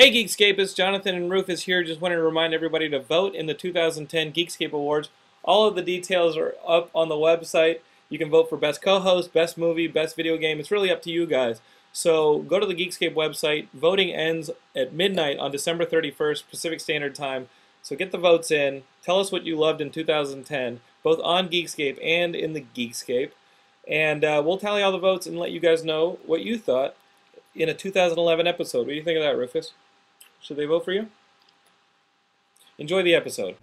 Hey Geekscapists, Jonathan and Rufus here. Just wanted to remind everybody to vote in the 2010 Geekscape Awards. All of the details are up on the website. You can vote for Best Co-Host, Best Movie, Best Video Game. It's really up to you guys. So go to the Geekscape website. Voting ends at midnight on December 31st Pacific Standard Time. So get the votes in. Tell us what you loved in 2010, both on Geekscape and in the Geekscape. And uh, we'll tally all the votes and let you guys know what you thought in a 2011 episode. What do you think of that, Rufus? Should they vote for you? Enjoy the episode.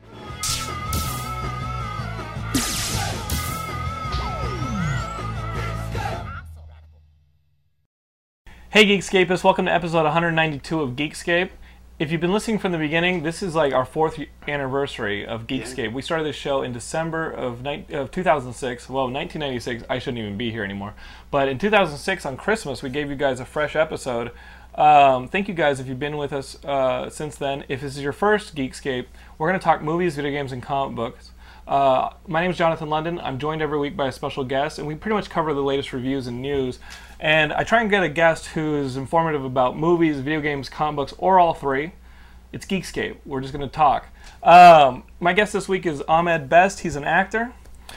Hey Geekscapists, welcome to episode 192 of Geekscape. If you've been listening from the beginning, this is like our fourth anniversary of Geekscape. We started this show in December of, ni- of 2006. Well, 1996, I shouldn't even be here anymore. But in 2006, on Christmas, we gave you guys a fresh episode. Um, thank you guys if you've been with us uh, since then. If this is your first Geekscape, we're going to talk movies, video games, and comic books. Uh, my name is Jonathan London. I'm joined every week by a special guest, and we pretty much cover the latest reviews and news. And I try and get a guest who is informative about movies, video games, comic books, or all three. It's Geekscape. We're just going to talk. Um, my guest this week is Ahmed Best. He's an actor.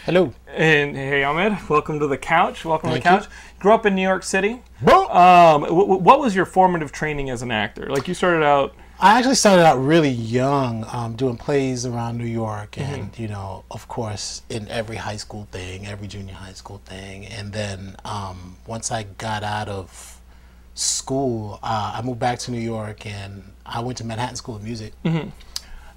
Hello. And hey, Ahmed, welcome to the couch. Welcome Thank to the you. couch. Grew up in New York City. Um, w- w- what was your formative training as an actor? Like you started out. I actually started out really young, um, doing plays around New York, Mm-hmm. and you know, of course, in every high school thing, every junior high school thing, and then um, once I got out of school, uh, I moved back to New York, and I went to Manhattan School of Music, Mm-hmm.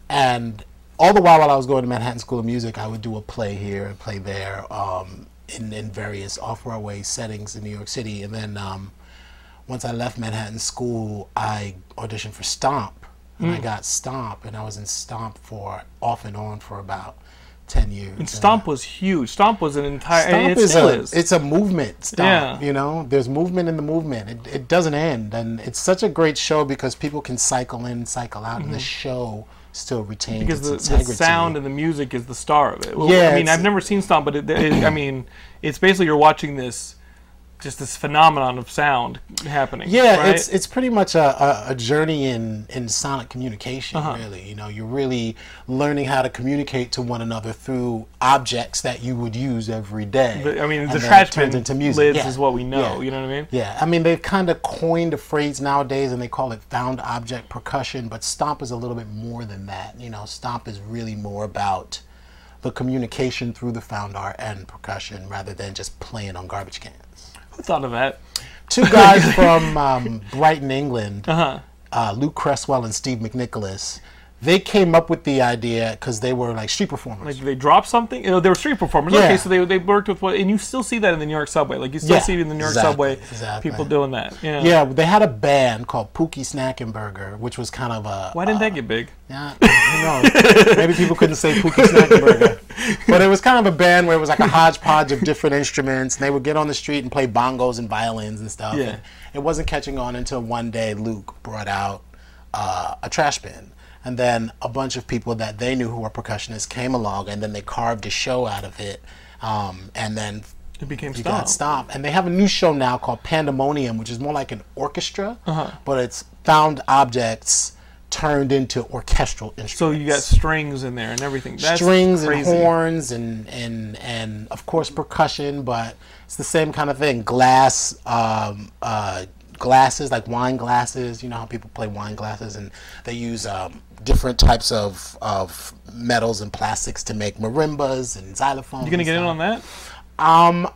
and all the while while I was going to Manhattan School of Music, I would do a play here and play there, um, in in various off Broadway settings in New York City, and then. Um, once I left Manhattan School, I auditioned for Stomp, and I Hmm. got Stomp, and I was in Stomp for off and on for about ten years. And Stomp was huge. Stomp was an entire. Stomp is a is. it's a movement. Stomp, Yeah. you know, there's movement in the movement. It, it doesn't end, and it's such a great show because people can cycle in, cycle out, and the show still retains because the, the sound and the music is the star of it. Well, Yeah, I mean, I've never seen Stomp, but it, it, I mean, it's basically you're watching this, just this phenomenon of sound happening. Yeah, right? it's it's pretty much a, a, a journey in, in sonic communication. Uh-huh. Really, you know, you're really learning how to communicate to one another through objects that you would use every day. The- I mean, And the trash turns bin into music. Yeah, is what we know. yeah. You know what I mean? Yeah, I mean they've kind of coined a phrase nowadays, and they call it found object percussion. But stomp is a little bit more than that. You know, stomp is really more about the communication through the found art and percussion, rather than just playing on garbage cans. Thought of that? Two guys from um, Brighton, England, Uh-huh. uh, Luke Cresswell and Steve McNicholas. They came up with the idea because they were like street performers. Like they dropped something? You know, they were street performers. Yeah. Okay, so they, they worked with what, and you still see that in the New York subway. Like you still Yeah, see it in the New York exactly, subway, exactly. people doing that. Yeah. yeah, they had a band called Pookiesnackenburger, which was kind of a Why didn't uh, that get big? Yeah, who knows? Maybe people couldn't say Pookiesnackenburger. But it was kind of a band where it was like a hodgepodge of different instruments. And they would get on the street and play bongos and violins and stuff. Yeah. And it wasn't catching on until one day Luke brought out uh, a trash bin. And then a bunch of people that they knew who were percussionists came along and then they carved a show out of it. Um, and then It became you got Stomp. And they have a new show now called Pandemonium, which is more like an orchestra, Uh-huh. but it's found objects turned into orchestral instruments. So you got strings in there and everything. That's strings crazy. and horns and, and and of course percussion, but it's the same kind of thing. Glass, um, uh, glasses like wine glasses. You know how people play wine glasses, and they use um, different types of of metals and plastics to make marimbas and xylophones. You gonna get in on that? Um,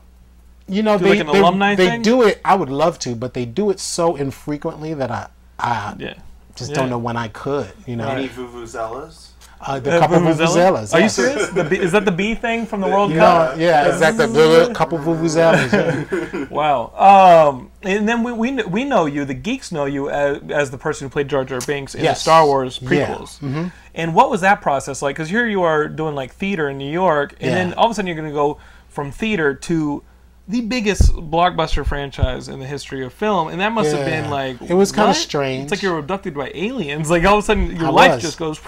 you know, Do they, like an they, alumni they thing? do it. I would love to, but they do it so infrequently that I, I Yeah. just Yeah. don't know when I could. You know, Any vuvuzelas? Uh, the Uh, couple Vuvuzela? vuvuzelas. Are you serious? The bee, is that the B thing from the World Cup? yeah, exactly. The couple vuvuzelas. Yeah. Wow. Um, and then we, we we know you. The geeks know you as, as the person who played Jar Jar Binks in Yes. the Star Wars Yeah. prequels. Mhm. And what was that process like? Because here you are doing like theater in New York, and then all of a sudden you're going to go from theater to the biggest blockbuster franchise in the history of film, and that must have been like It was kinda strange. It's like you're abducted by aliens. Like all of a sudden your I life was. just goes.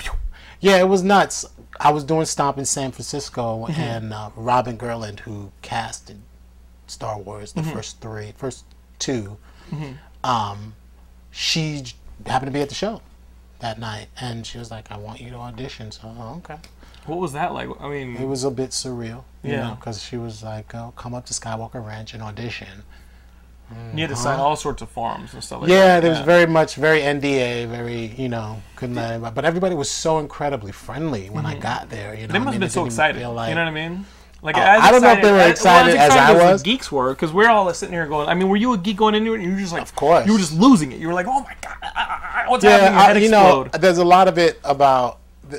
Yeah, it was nuts. I was doing Stomp in San Francisco, Mm-hmm. and uh, Robin Gurland, who casted Star Wars, Mm-hmm. the first three, first 2 um, she happened to be at the show that night, and she was like, "I want you to audition." So oh, okay, What was that like? I mean, it was a bit surreal, you Yeah. know, because she was like, "Oh, come up to Skywalker Ranch and audition." You had to sign all sorts of forms and stuff like that. Yeah, that. there was very much very NDA, very you know couldn't let anybody. But everybody was so incredibly friendly when I got there. You know, Mm-hmm. They I must mean, have been it so didn't excited. feel like- you know what I mean? Like Oh, as I don't know if they were excited- as I the was. geeks were, because we're all sitting here going. I mean, were you a geek going into it? And you were just like, Of course. you were just losing it. You were like, oh my god, ah, ah, ah, what's yeah, happening? Your I, head you know, explode. there's a lot of it about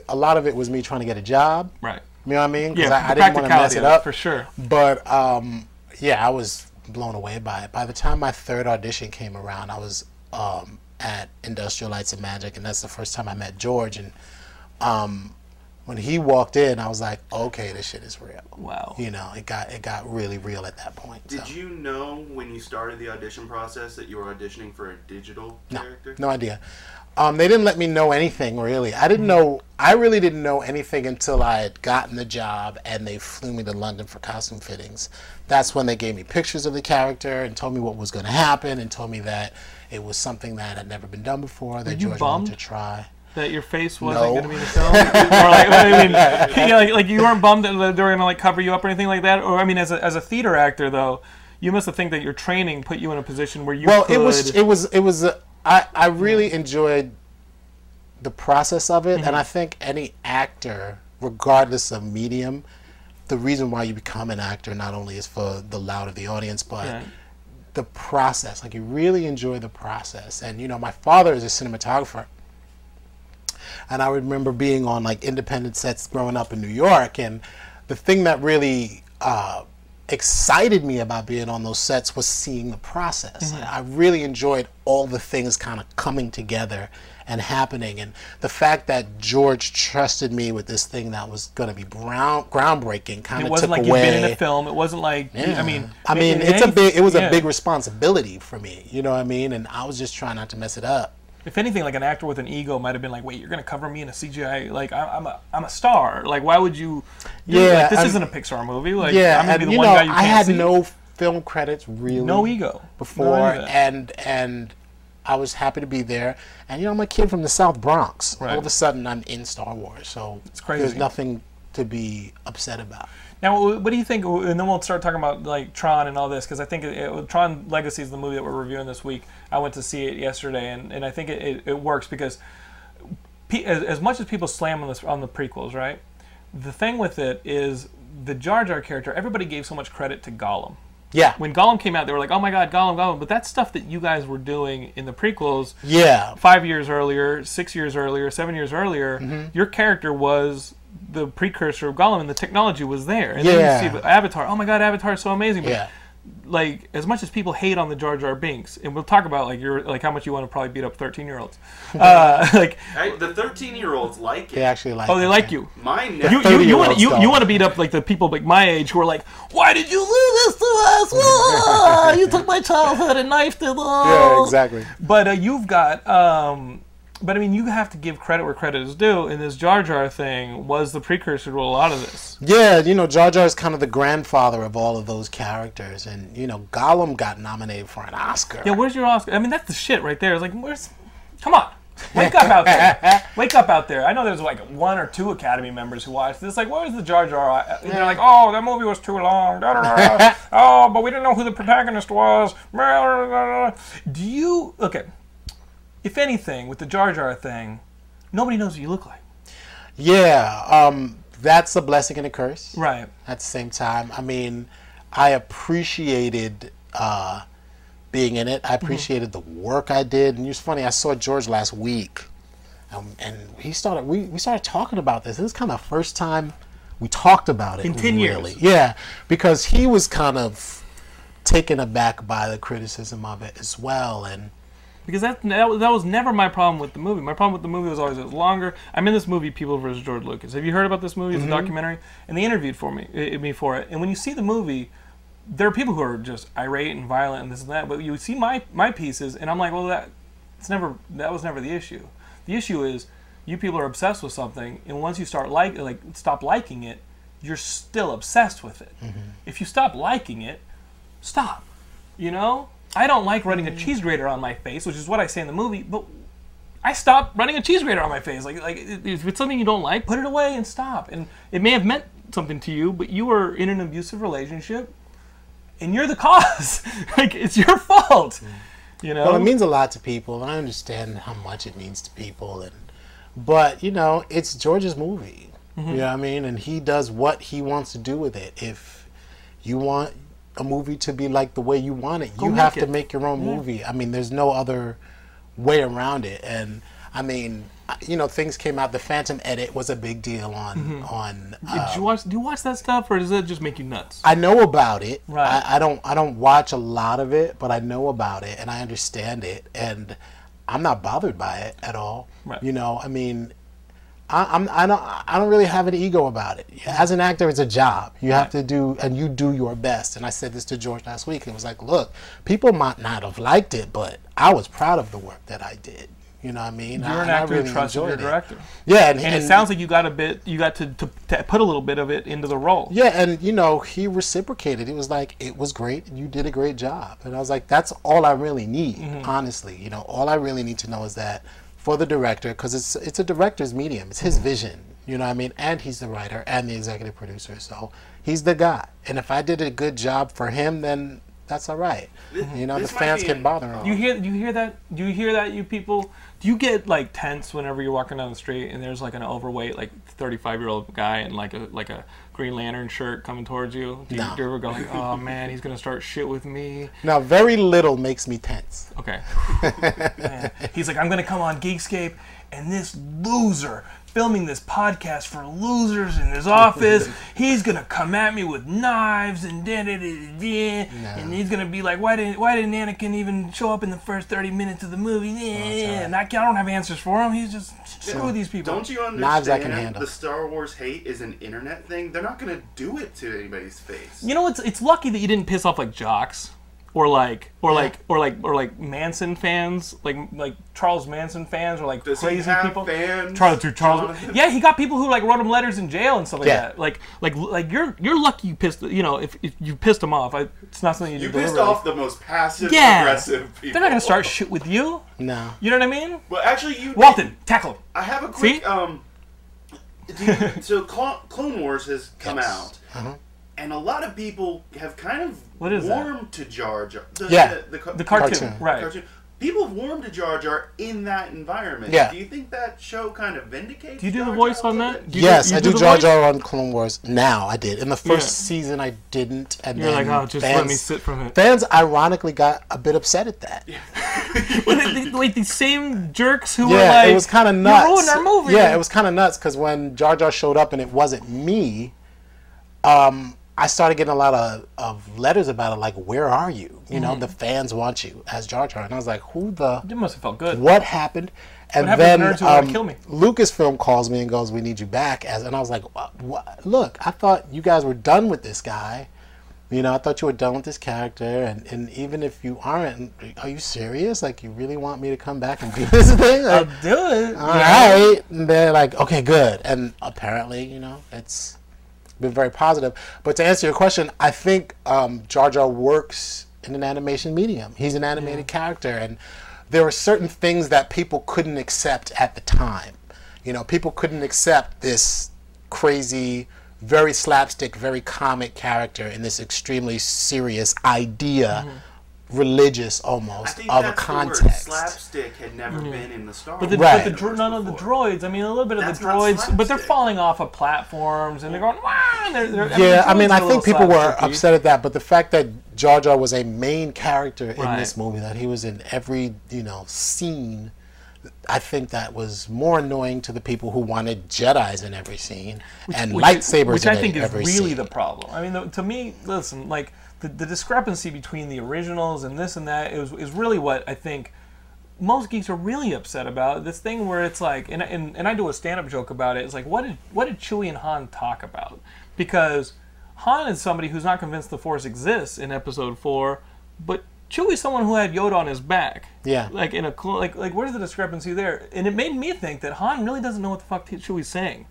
a lot of it was me trying to get a job. right. You know what I mean? 'Cause Yeah, I, I the didn't want to mess practicality it of it, up for sure. But um, yeah, I was blown away by it. By the time my third audition came around, I was um, at Industrial Lights and Magic, and that's the first time I met George. And um, when he walked in, I was like, okay, this shit is real. Wow. You know, it got it got really real at that point. Did so. you know when you started the audition process that you were auditioning for a digital No, character? no idea. Um, they didn't let me know anything really. I didn't know. I really didn't know anything until I had gotten the job and they flew me to London for costume fittings. That's when they gave me pictures of the character and told me what was going to happen and told me that it was something that had never been done before. That you George wanted to try. That your face wasn't No. going to be in the film, or like, I mean, yeah, like, like you weren't bummed that they were going to like cover you up or anything like that. Or I mean, as a, as a theater actor though, you must have think that your training put you in a position where you Well, could. it was it was it was. Uh, I I really enjoyed the process of it, Mm-hmm. and I think any actor, regardless of medium, the reason why you become an actor not only is for the loud of the audience, but Yeah. the process. Like you really enjoy the process, and you know, my father is a cinematographer. And I remember being on like independent sets growing up in New York, and the thing that really uh, excited me about being on those sets was seeing the process. Mm-hmm. I really enjoyed all the things kind of coming together and happening, and the fact that George trusted me with this thing that was going to be brown, groundbreaking kind of took away. It wasn't like you've been in a film. It wasn't like I mean. I mean, it's a big. It was yeah. a big responsibility for me. You know what I mean? And I was just trying not to mess it up. If anything, like an actor with an ego might have been like, "Wait, you're gonna cover me in a CGI? Like I, I'm a I'm a star. Like why would you? Yeah, like, this I'm- isn't a Pixar movie. Like yeah, I'm gonna be the you one know, guy you I can't had see. no film credits really. no ego before, No any of that. and and I was happy to be there. And you know, I'm a kid from the South Bronx. Right. All of a sudden, I'm in Star Wars, so it's crazy. there's nothing to be upset about. Now, what do you think? And then we'll start talking about like Tron and all this because I think it, it, Tron Legacy is the movie that we're reviewing this week. I went to see it yesterday, and, and I think it, it, works because pe- as, as much as people slam on this on the prequels, right? The thing with it is the Jar Jar character. Everybody gave so much credit to Gollum. Yeah, When Gollum came out, they were like, "Oh my God, Gollum, Gollum!" But that's stuff that you guys were doing in the prequels yeah, five years earlier, six years earlier, seven years earlier, Mm-hmm. your character was the precursor of Gollum, and the technology was there. And Yeah. then you see Avatar. Oh my God, Avatar is so amazing. But yeah. like, as much as people hate on the Jar Jar Binks, and we'll talk about like your like how much you want to probably beat up thirteen year olds. Uh, like, Hey, the 13 year olds like it. They actually like. oh, they it, like yeah. you. Mine You, you, you, 30-year-olds want you, you want to beat up like the people like my age who are like, why did you do this to us? You took my childhood and knifed it. All. Yeah, Oh." exactly. But uh, you've got, um, but I mean, you have to give credit where credit is due. And this Jar Jar thing was the precursor to a lot of this. Yeah, you know, Jar Jar is kind of the grandfather of all of those characters, and you know, Gollum got nominated for an Oscar. Yeah, where's your Oscar? I mean, that's the shit right there. It's like, where's? Come on, wake up out there. Wake up out there. I know there's like one or two Academy members who watched this. Like, where's the Jar Jar? And they're like, oh, that movie was too long. Da, da, da. oh, but we didn't know who the protagonist was. Do you okay? If anything, with the Jar Jar thing, nobody knows what you look like. Yeah, um, that's a blessing and a curse. Right. at the same time. I mean, I appreciated uh, being in it. I appreciated the work I did. And it's funny, I saw George last week, um, and he started. We, we started talking about this. This is kind of the first time we talked about it. In 10 years. Yeah, because he was kind of taken aback by the criticism of it as well, and. Because that, that was- that was never my problem with the movie. My problem with the movie was always it was longer. I'm in this movie, People vs. George Lucas. Have you heard about this movie? It's a mm-hmm. documentary, and they interviewed for me i- me for it. And when you see the movie, there are people who are just irate and violent and this and that. But you see my my pieces, and I'm like, well, that it's never that was never the issue. The issue is you people are obsessed with something, and once you start like like stop liking it, you're still obsessed with it. Mm-hmm. If you stop liking it, stop. You know, I don't like running a cheese grater on my face, which is what I say in the movie. But I stopped running a cheese grater on my face. Like, like if it's something you don't like, put it away and stop. And it may have meant something to you, but you were in an abusive relationship, and you're the cause. like, it's your fault. You know. Well, it means a lot to people, and I understand how much it means to people. And but you know, it's George's movie. Mm-hmm. You know what I mean? And he does what he wants to do with it. If you want a movie to be like the way you want it, you make have to make your own movie. I mean, there's no other way around it. And I mean, you know, things came out. The Phantom edit was a big deal on Mm-hmm. on. Did Uh, you watch? Do you watch that stuff, or does that just make you nuts? I know about it. Right. I, I don't. I don't watch a lot of it, but I know about it and I understand it, and I'm not bothered by it at all. Right. You know, I mean, I, I'm. I don't. I don't really have an ego about it. As an actor, it's a job. You have to do, and you do your best. And I said this to George last week. It was like, look, people might not have liked it, but I was proud of the work that I did. You know what I mean? You're I, an and I actor who really trusts your enjoyed it. director. Yeah, and, And it sounds like you got a bit, you got to, to, to put a little bit of it into the role. Yeah, and you know, he reciprocated. It was like, it was great, you did a great job. And I was like, that's all I really need, mm-hmm. honestly. You know, all I really need to know is that for the director, because it's it's a director's medium, it's his vision. You know what I mean? And he's the writer and the executive producer, so he's the guy. And if I did a good job for him, then that's all right. You know, the fans can bother him. You hear, you hear that? Do you hear that, you people? Do you get like tense whenever you're walking down the street and there's like an overweight, like 35 year old guy in like a like a Green Lantern shirt coming towards you? Do you, No. do you ever go like, oh man, he's gonna start shit with me? now, very little makes me tense. Okay. He's like, I'm gonna come on Geekscape, and this loser filming this podcast for losers in his office, he's gonna come at me with knives and da da da da, da, and he's gonna be like, why didn't why didn't Anakin even show up in the first 30 minutes of the movie? Yeah, and I, I don't have answers for him. He's just screw these people. Don't you understand? Knives I can handle. The Star Wars hate is an internet thing. They're not gonna do it to anybody's face. You know, it's it's lucky that you didn't piss off like jocks. Or like, or like, or like, or like Manson fans, like like Charles Manson fans, or like Does he crazy have people. fans, Charles, dude, Charles. Jonathan? Yeah, he got people who like wrote him letters in jail and stuff like Yeah. that. Like, like, like you're you're lucky you pissed. You know, if, if you pissed him off, I, it's not something you, You do pissed off the most passive, Yeah. aggressive people. They're not gonna start shit with you. No. You know what I mean? Well, actually, you. Walton, tackle him. I have a quick. See? Um, do you- so Clone, Clone Wars has come Yes. out, Uh-huh. And a lot of people have kind of What is that? warmed to Jar Jar. The, Yeah. the, the, ca- The cartoon, Cartoon. right? cartoon. People have warmed to Jar Jar in that environment. Yeah. Do you think that show kind of vindicates? Do you do Jar the voice a on that? Do you yes, you I do the Jar voice? Jar on Clone Wars now. I did in the first Yeah. season. I didn't, and You're then like, oh, just fans, let me sit from it. Fans ironically got a bit upset at that. Were they- they- like these same jerks who were Yeah, like, it was kind of You nuts. ruined our movie. Yeah, it was kind of nuts because when Jar Jar showed up and it wasn't me, um, I started getting a lot of, of letters about it, like, "Where are you? You Mm-hmm. know, the fans want you as Jar Jar." And I was like, "Who the? It must have felt good. What happened?" And happened to then wanna um, kill me? Lucasfilm calls me and goes, "We need you back." As and I was like, what, what? "Look, I thought you guys were done with this guy." You know, I thought you were done with this character, and, and even if you aren't, are you serious? Like, you really want me to come back and do this thing? I'll Like, do it. all right. And they're like, okay, good. And apparently, you know, it's been very positive. But to answer your question, I think um, Jar Jar works in an animation medium. He's an animated character, and there were certain things that people couldn't accept at the time. You know, people couldn't accept this crazy, very slapstick, very comic character in this extremely serious idea, religious I almost, think of a that's the word. context. Slapstick had never been in the Star But the, Wars. Right. but the dro- none of the droids. I mean, a little bit of That's the droids, but they're falling off of platforms and they're going. Wah! and They're, they're, Yeah, I mean, I are a think little people were upset at that, but the fact that Jar Jar was a main character in Right. this movie, that he was in every you know scene, I think that was more annoying to the people who wanted Jedi's in every scene and which, lightsabers which in I think is really scene. the problem. I mean, to me, listen, like the, the discrepancy between the originals and this and that is is really what I think most geeks are really upset about. This thing where it's like, and and, and I do a stand up joke about it. It's like, what did what did Chewie and Han talk about? Because Han is somebody who's not convinced the Force exists in Episode Four, but Chewie's someone who had Yoda on his back. Yeah. Like in a like like where's the discrepancy there? And it made me think that Han really doesn't know what the fuck Chewie's saying.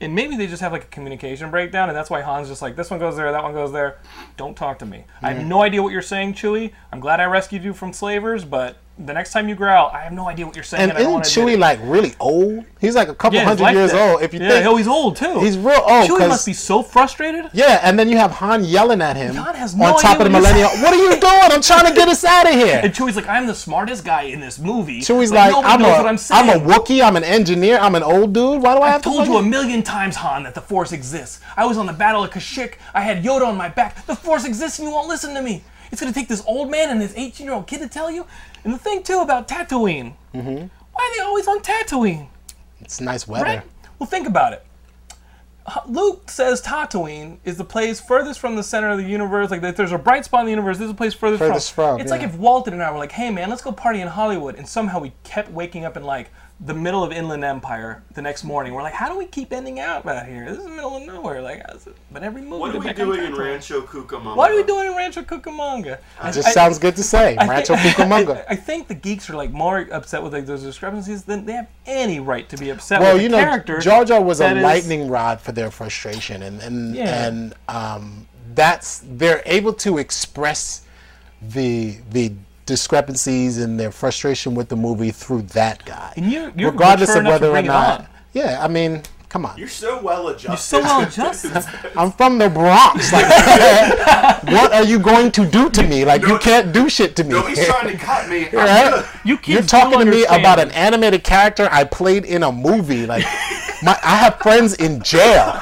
And maybe they just have like a communication breakdown, and that's why Han's just like, this one goes there, that one goes there. Don't talk to me. I have no idea what you're saying, Chewie. I'm glad I rescued you from slavers, but the next time you growl, I have no idea what you're saying. And and I don't isn't Chewie like really old? He's like a couple Yeah, hundred years debt. old. If you yeah, think oh, he's old too. he's real old, Chewie must be so frustrated. yeah, and then you have Han yelling at him Han has no on top of the Millennium. What are you doing? I'm trying to get us out of here. And Chewie's like, I'm the smartest guy in this movie. Chewie's but like, I'm a, what I'm saying. I'm a Wookiee. I'm an engineer. I'm an old dude. Why do I have to. I've to? told you a million times, Han, that the Force exists. I was on the Battle of Kashyyyk. I had Yoda on my back. The Force exists, and you won't listen to me. It's gonna take this old man and this 18-year-old kid to tell you. And the thing too about Tatooine, Mm-hmm. why are they always on Tatooine? It's nice weather. Right? Well, think about it. Luke says Tatooine is the place furthest from the center of the universe. Like, if there's a bright spot in the universe, this is the place furthest, Furthest from, It's like if Walton and I were like, hey, man, let's go party in Hollywood. And somehow we kept waking up in, like, the middle of Inland Empire the next morning. We're like, how do we keep ending up out here? This is the middle of nowhere. Like, how's it- but every movie. What are we're we doing in Tatooine. Rancho Cucamonga? What are we doing in Rancho Cucamonga? I- It just I- sounds good to say. I Rancho think- Cucamonga. I, I think the geeks are like more upset with like those discrepancies than they have any right to be upset well, with you the know, character. Jar Jar was a that is- lightning rod for their frustration, and and Yeah. and um, that's they're able to express the the discrepancies and their frustration with the movie through that guy, And you- you're regardless of whether or not. Yeah, I mean, come on. You're so well adjusted. You're so well adjusted. I'm from the Bronx. Like, what are you going to do to me? Like, you can't do shit to me. Nobody's trying to cut me. Right? You kids You're talking to me about an animated character I played in a movie. Like, my, I have friends in jail.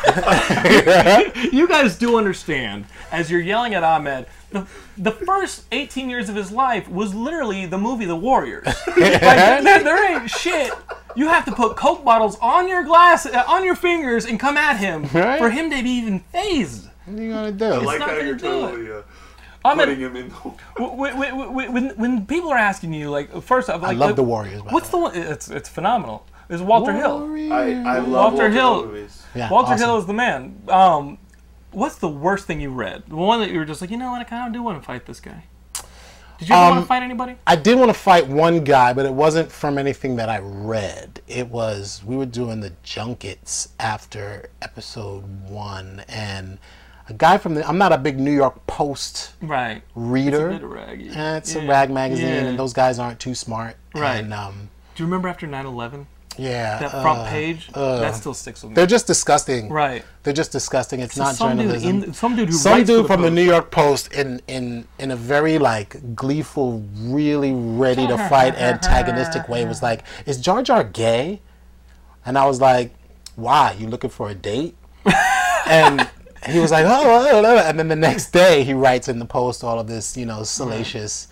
You guys do understand, as you're yelling at Ahmed, the, the first 18 years of his life was literally the movie The Warriors. like, there, there ain't shit. You have to put Coke bottles on your glass, uh, on your fingers, and come at him Right. for him to be even phased. What are you gonna do? I like not how gonna you're totally uh, Ahmed, putting him in the. when, when, when, when, when people are asking you, like, first off, like, I love like, the Warriors. What's the one? It's it's phenomenal. It's Walter Hill. I, I love Walter Walter Hill. movies. Yeah, Walter awesome. Hill is the man. Um, what's the worst thing you read? The one that you were just like, you know what, I kind of do want to fight this guy. Did you ever want Um, to fight anybody? I did want to fight one guy, but it wasn't from anything that I read. It was we were doing the junkets after episode one, and a guy from the I'm not a big New York Post Right. reader. It's a bit raggy. Eh, it's a rag magazine, Yeah. and those guys aren't too smart. Right. And um, Do you remember after 9/11 yeah, that front uh, page? uh, that still sticks with me. They're just disgusting. Right. They're just disgusting. It's So not some dude journalism. in some dude who some dude the from the New York Post in in in a very like gleeful, really ready to fight antagonistic way was like, "Is Jar Jar gay?" And I was like, "Why? You looking for a date?" and he was like, "Oh," oh, oh," and then the next day he writes in the Post all of this, you know, salacious,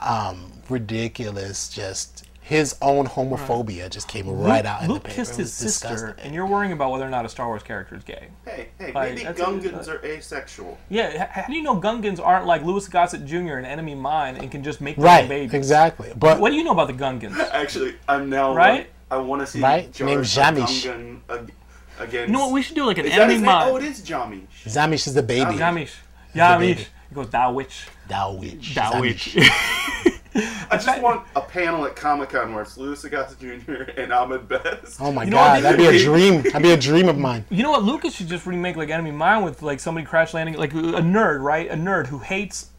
um, ridiculous, just his own homophobia just came right out in Luke the paper. kissed his was sister, disgusting. and you're worrying about whether or not a Star Wars character is gay. Hey, hey, Like, maybe that's a- Gungans are asexual. Yeah, how do you know Gungans aren't like Louis Gossett Jr. and Enemy Mine and can just make their Right, own babies? exactly. But What do you know about the Gungans? Actually, I'm now Right? like, I want to see Right? Jar Named Jamish. Gungan ag- against. You know what? We should do like an Is Enemy? Mine. Oh, it is Jamish. Jamish is the baby. Jamish. the Yamish. He goes, Thou witch. Thou witch. Thou witch. I just want a panel at Comic Con where it's Louis Gossett Jr. and Ahmed Best. Oh my You know god, that'd be a dream. That'd be a dream of mine. You know what? Lucas should just remake like Enemy Mine with like somebody crash landing, like a nerd, right? A nerd who hates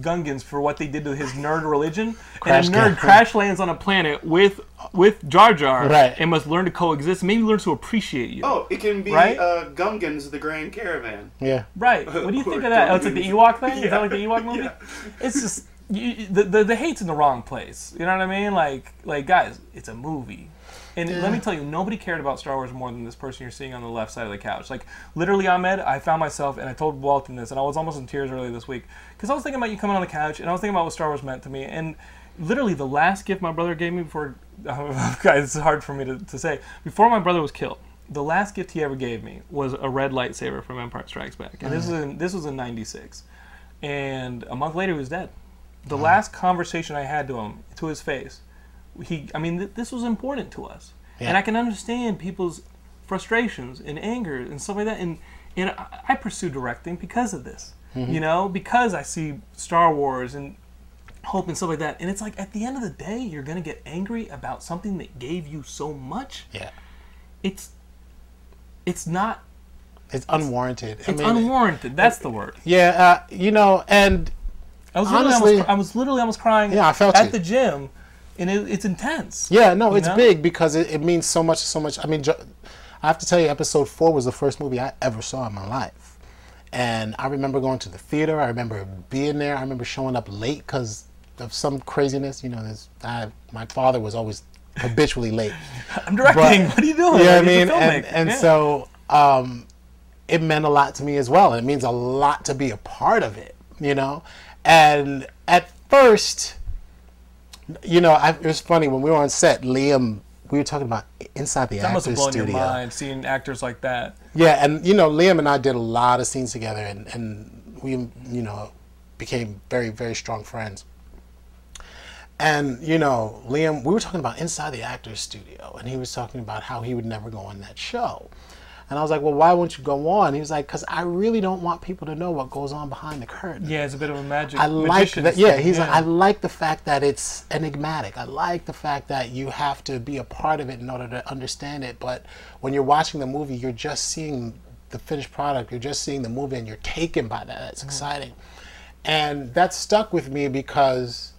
Gungans for what they did to his nerd religion, Crash and a nerd land. crash lands on a planet with with Jar Jar, Right. and must learn to coexist. Maybe learn to appreciate you. Oh, it can be Right? uh, Gungans, the Grand Caravan. Yeah. Right. What do you think of that? Oh, it's like the Ewok thing. Is that like the Ewok movie? Yeah. It's just you, the, the the hate's in the wrong place. You know what I mean? Like like guys, it's a movie. And let me tell you, nobody cared about Star Wars more than this person you're seeing on the left side of the couch. Like literally, Ahmed, I found myself, and I told Walton this, and I was almost in tears earlier this week because I was thinking about you coming on the couch, and I was thinking about what Star Wars meant to me, and literally the last gift my brother gave me before, guys, it's hard for me to, to say, before my brother was killed. The last gift he ever gave me was a red lightsaber from Empire Strikes Back, and this uh-huh. was in this was in '96 and a month later he was dead. The last conversation I had to him, to his face, he, I mean, th- this was important to us, and I can understand people's frustrations and anger and stuff like that. And and I, I pursue directing because of this, you know, because I see Star Wars and hope and stuff like that. And it's like at the end of the day, you're gonna get angry about something that gave you so much. Yeah. It's it's not. It's unwarranted. I It's mean, unwarranted. That's the word. Yeah, uh, you know, and I was literally Honestly- almost, I was literally almost crying Yeah, I felt at you. the gym and it, it's intense. Yeah, no, it's know? big because it, it means so much, so much. I mean, I have to tell you, episode four was the first movie I ever saw in my life. And I remember going to the theater. I remember being there. I remember showing up late because of some craziness. You know, I, my father was always habitually late. I'm directing. But- what are you doing? You know I mean? And, and Yeah. so um, it meant a lot to me as well. It means a lot to be a part of it, you know? And at first, you know, I, it was funny when we were on set, Liam, we were talking about inside the that must have actors blown studio. your mind seeing actors like that. Yeah, and you know, Liam and I did a lot of scenes together, and, and we, you know, became very, very strong friends. And you know, Liam, we were talking about inside the actors studio, and he was talking about how he would never go on that show. And I was like, well, why won't you go on? He was like, because I really don't want people to know what goes on behind the curtain. Yeah, it's a bit of a magic. I like that. Yeah, he's like, I like the fact that it's enigmatic. I like the fact that you have to be a part of it in order to understand it. But when you're watching the movie, you're just seeing the finished product. You're just seeing the movie, and you're taken by that. It's exciting, and that stuck with me because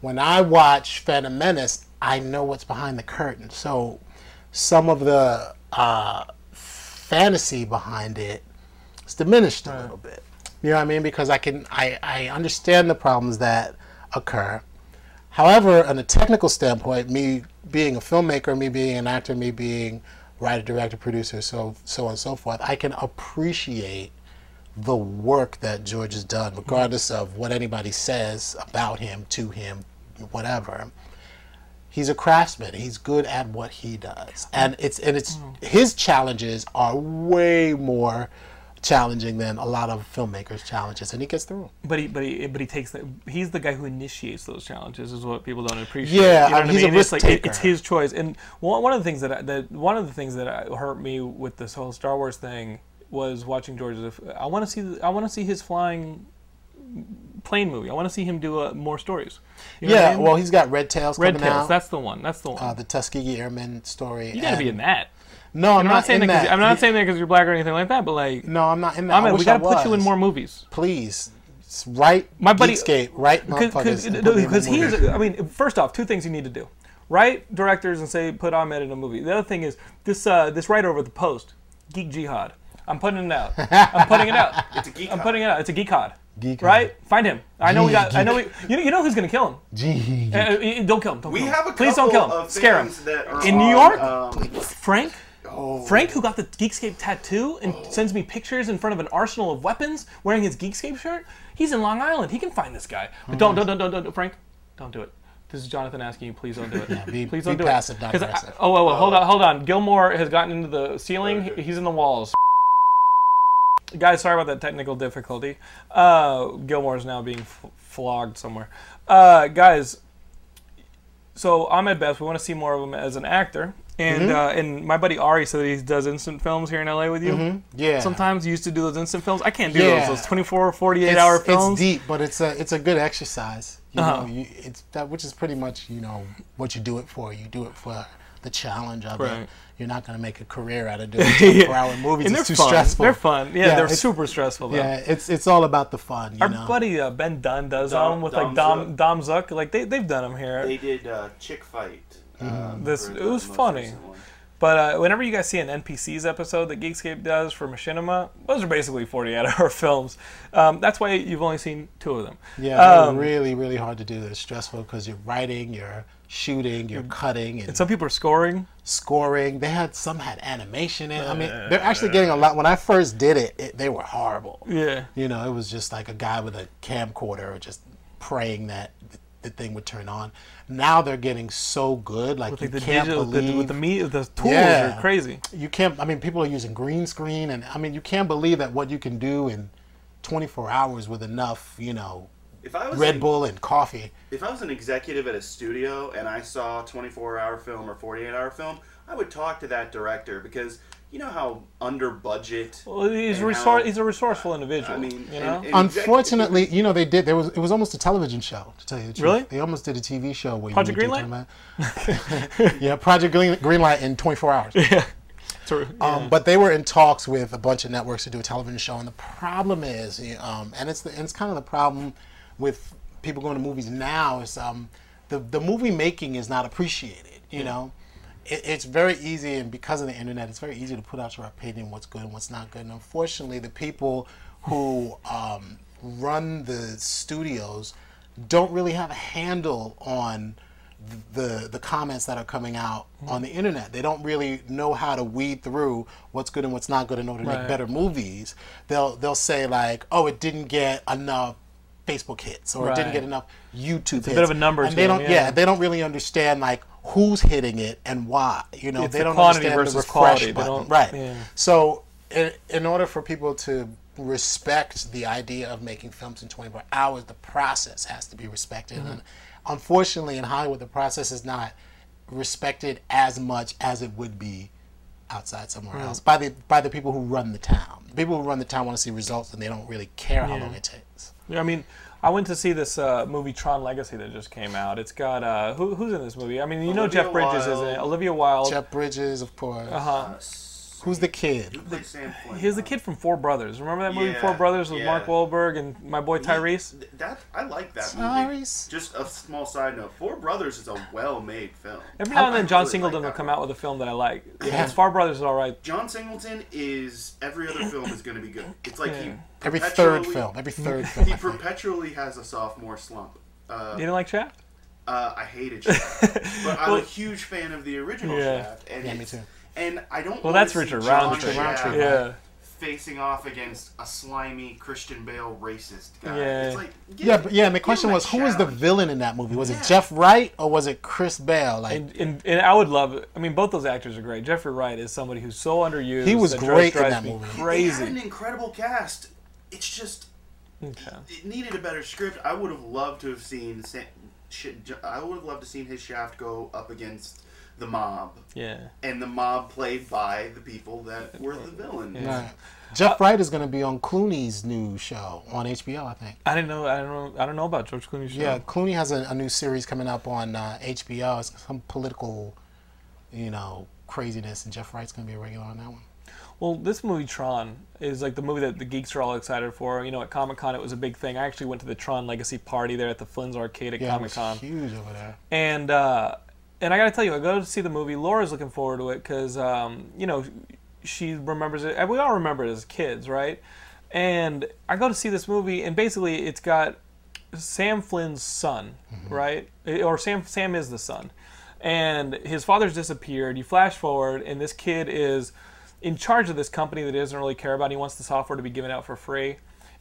when I watch Phantom Menace, I know what's behind the curtain. So some of the uh, fantasy behind it is diminished a little bit. You know what I mean? Because I can I, I understand the problems that occur. However, on a technical standpoint, me being a filmmaker, me being an actor, me being writer, director, producer, so so on and so forth, I can appreciate the work that George has done, regardless of what anybody says about him, to him, whatever. He's a craftsman. He's good at what he does, and it's and it's his challenges are way more challenging than a lot of filmmakers' challenges, and he gets through. But he, but he, but he takes the. He's the guy who initiates those challenges. Is what people don't appreciate. Yeah, you know I mean, I he's a mean. It's risk like it- it's his choice. And one, one of the things that, I, that one of the things that hurt me with this whole Star Wars thing was watching George. I want to see. I want to see his flying plane movie. I want to see him do uh, more stories. You know what I Yeah, mean? well, he's got Red Tails Red coming Tails. out. That's the one. That's the one. uh, the Tuskegee Airmen story. you gotta be in that. No, I'm, I'm not, not saying in that. 'cause- that. I'm not He- saying that because you're black or anything like that. But like, No, I'm not in that. I I mean, wish we gotta I put you in more movies. Please, S- write My buddy- Geekscape, write motherfuckers. and put me in Because the he's, movie. I mean, first off, two things you need to do: write directors and say put Ahmed in a movie. The other thing is this uh, this writer over at the Post, Geek Jihad. I'm putting it out. I'm putting it out. It's a geek. I'm putting it out. It's a geekod. Geekod. Right? Find him. I know we got. I know we. You know, you know who's gonna kill him. Gee. Uh, uh, don't kill him. Don't We kill him. have a Please don't kill him. of Scare him. fans that In New York? Um, Frank. oh, Frank, who got the Geekscape tattoo and sends me pictures in front of an arsenal of weapons wearing his Geekscape shirt, he's in Long Island. He can find this guy. But don't, don't, don't, don't, don't, Frank, don't do it. This is Jonathan asking you, please don't do it. be- please don't do passive, it. not 'Cause I- aggressive. oh, oh, oh, hold on, hold on. Gilmore has gotten into the ceiling. He- He's in the walls. Guys, sorry about that technical difficulty. Uh, Gilmore is now being f- flogged somewhere. Uh, guys, so Ahmed Best, we want to see more of him as an actor. And Mm-hmm. uh, and my buddy Ari said he does instant films here in LA with you. Yeah. Sometimes you used to do those instant films. I can't do Yeah. those. Those 24, 48 it's, hour films. it's deep, but it's a it's a good exercise. You Uh-huh. know, you, it's that which is pretty much you know what you do it for. You do it for the challenge of Right. it. You're not going to make a career out of doing four-hour movies. and they're it's too fun. stressful. They're fun. Yeah, Yeah, they're super stressful though. Yeah, it's it's all about the fun. You Our know. buddy uh, Ben Dunn does Dom- them with Dom like Dom Zook. Dom Zook. Like they they've done them here. they did uh, Chick Fight. um, This- it was funny. But uh, whenever you guys see an NPCs episode that Geekscape does for Machinima, those are basically 48 hour films. Um, that's why you've only seen two of them. Yeah, Um, really, really hard to do. It's stressful because you're writing, you're shooting, you're cutting, and And some people are scoring. scoring. They had some had animation in. I mean, they're actually getting a lot. When I first did it, it they were horrible. Yeah. You know, it was just like a guy with a camcorder just praying that th- the thing would turn on. Now they're getting so good, like, With you like the can't digital, believe the, with the meat, the tools Yeah. are crazy. you can't. I mean, people are using green screen, and I mean, you can't believe that what you can do in 24 hours with enough, you know, If I was Red an- Bull and coffee. If I was an executive at a studio and I saw a 24 hour film or 48 hour film, I would talk to that director because you know how under budget. Well, he's and resor- how- he's a resourceful individual. I mean, you know. and- and Unfortunately, you know, they did. There was it was almost a television show. To tell you the truth, Really? they almost did a TV show where Project you would do Greenlight? tournament. yeah, Project Green, Greenlight in 24 hours. So, Um, but they were in talks with a bunch of networks to do a television show, and the problem is, um, and it's the, and it's kind of the problem with people going to movies now is um, the the movie making is not appreciated. You know, it, it's very easy, and because of the internet, it's very easy to put out your opinion, what's good and what's not good. And unfortunately, the people who um, run the studios don't really have a handle on the the comments that are coming out on the internet. They don't really know how to weed through what's good and what's not good in order to Right. make better movies. They'll they'll say like, "Oh, it didn't get enough Facebook hits or it didn't get enough YouTube hits." a bit of a numbers and they game, don't yeah. they don't really understand like who's hitting it and why. You know, It's they the don't quantity understand the refresh quality. Button. don't- right. yeah. So, in, in order for people to respect the idea of making films in 24 hours, the process has to be respected. Mm-hmm. And unfortunately, in Hollywood, the process is not respected as much as it would be outside somewhere else by the by the people who run the town. The people who run the town want to see results, and they don't really care how long it takes. Yeah, I mean, I went to see this uh, movie Tron Legacy that just came out. It's got uh, who, who's in this movie? I mean, you know Jeff Bridges is in it. Olivia Wilde. Jeff Bridges, of course. Uh-huh. Uh, Who's the kid? Who plays Sam He's the kid from Four Brothers. Remember that movie Yeah, Four Brothers with yeah. Mark Wahlberg and my boy Tyrese? th- That I like that movie. Tyrese? Just a small side note: Four Brothers is a well-made film. Every now and I then, John really Singleton like will come one. out with a film that I like. Yeah. His Four Brothers is all right. John Singleton is every other film is going to be good. It's like he Every third film. Every third film. He perpetually has a sophomore slump. Uh, You didn't like Shaft? Uh, I hated Shaft, but I'm Well- a huge fan of the original Yeah. Shaft. And Yeah, me it's- too. And I don't. Well, that's Richard Roundtree. Shaft Roundtree, Yeah. Facing off against a slimy Christian Bale racist guy. Yeah. It's like, give- Yeah, but yeah, and the question was, who was the villain in that movie? Was Yeah. it Jeff Wright or was it Chris Bale? Like, And, and, and I would love. I mean, both those actors are great. Jeffrey Wright is somebody who's so underused. He was that great in that me movie. They had Crazy. an incredible cast. It's just Okay. it needed a better script. I would have loved to have seen. Sa- sh- I would have loved to seen his shaft go up against the mob, Yeah. and the mob played by the people that were the villains. right. Jeff Wright is going to be on Clooney's new show on HBO, I think. I didn't know. I don't know. I don't know about George Clooney's show. Yeah, Clooney has a, a new series coming up on uh, HBO. It's some political, you know, craziness, and Jeff Wright's going to be a regular on that one. Well, this movie Tron is like the movie that the geeks are all excited for. You know, at Comic Con it was a big thing. I actually went to the Tron Legacy party there at the Flynn's Arcade at Yeah, Comic Con. huge over there. and uh, and I got to tell you, I go to see the movie. Laura's looking forward to it because um, you know she remembers it. and We all remember it as kids, right? And I go to see this movie, and basically it's got Sam Flynn's son, right? Eh, Or Sam Sam is the son, and his father's disappeared. You flash forward, and this kid is in charge of this company that he doesn't really care about. He wants the software to be given out for free,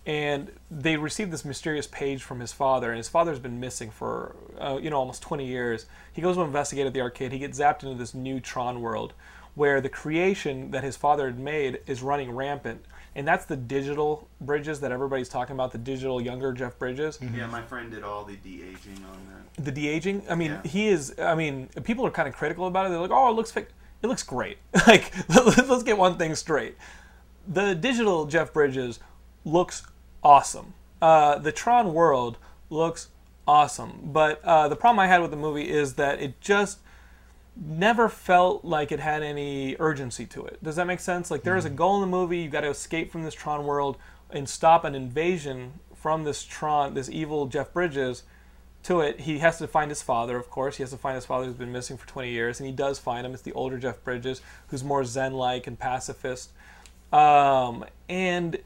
and they received this mysterious page from his father, and his father's been missing for uh, you know almost 20 years. He goes to investigate at the arcade. He gets zapped into this new Tron world, where the creation that his father had made is running rampant. And that's the digital bridges that everybody's talking about, the digital younger Jeff Bridges Yeah, my friend did all the de aging on that. the de aging. I mean, Yeah. he is. I mean, people are kind of critical about it. They're like, "Oh, it looks fake." It looks great. like, let's get one thing straight. The digital Jeff Bridges looks awesome. Uh, the Tron world looks awesome. But uh, the problem I had with the movie is that it just never felt like it had any urgency to it. Does that make sense? Like there is a goal in the movie. You've got to escape from this Tron world and stop an invasion from this Tron, this evil Jeff Bridges. To it, he has to find his father. Of course, he has to find his father who's been missing for 20 years, and he does find him. It's the older Jeff Bridges, who's more Zen-like and pacifist. Um, and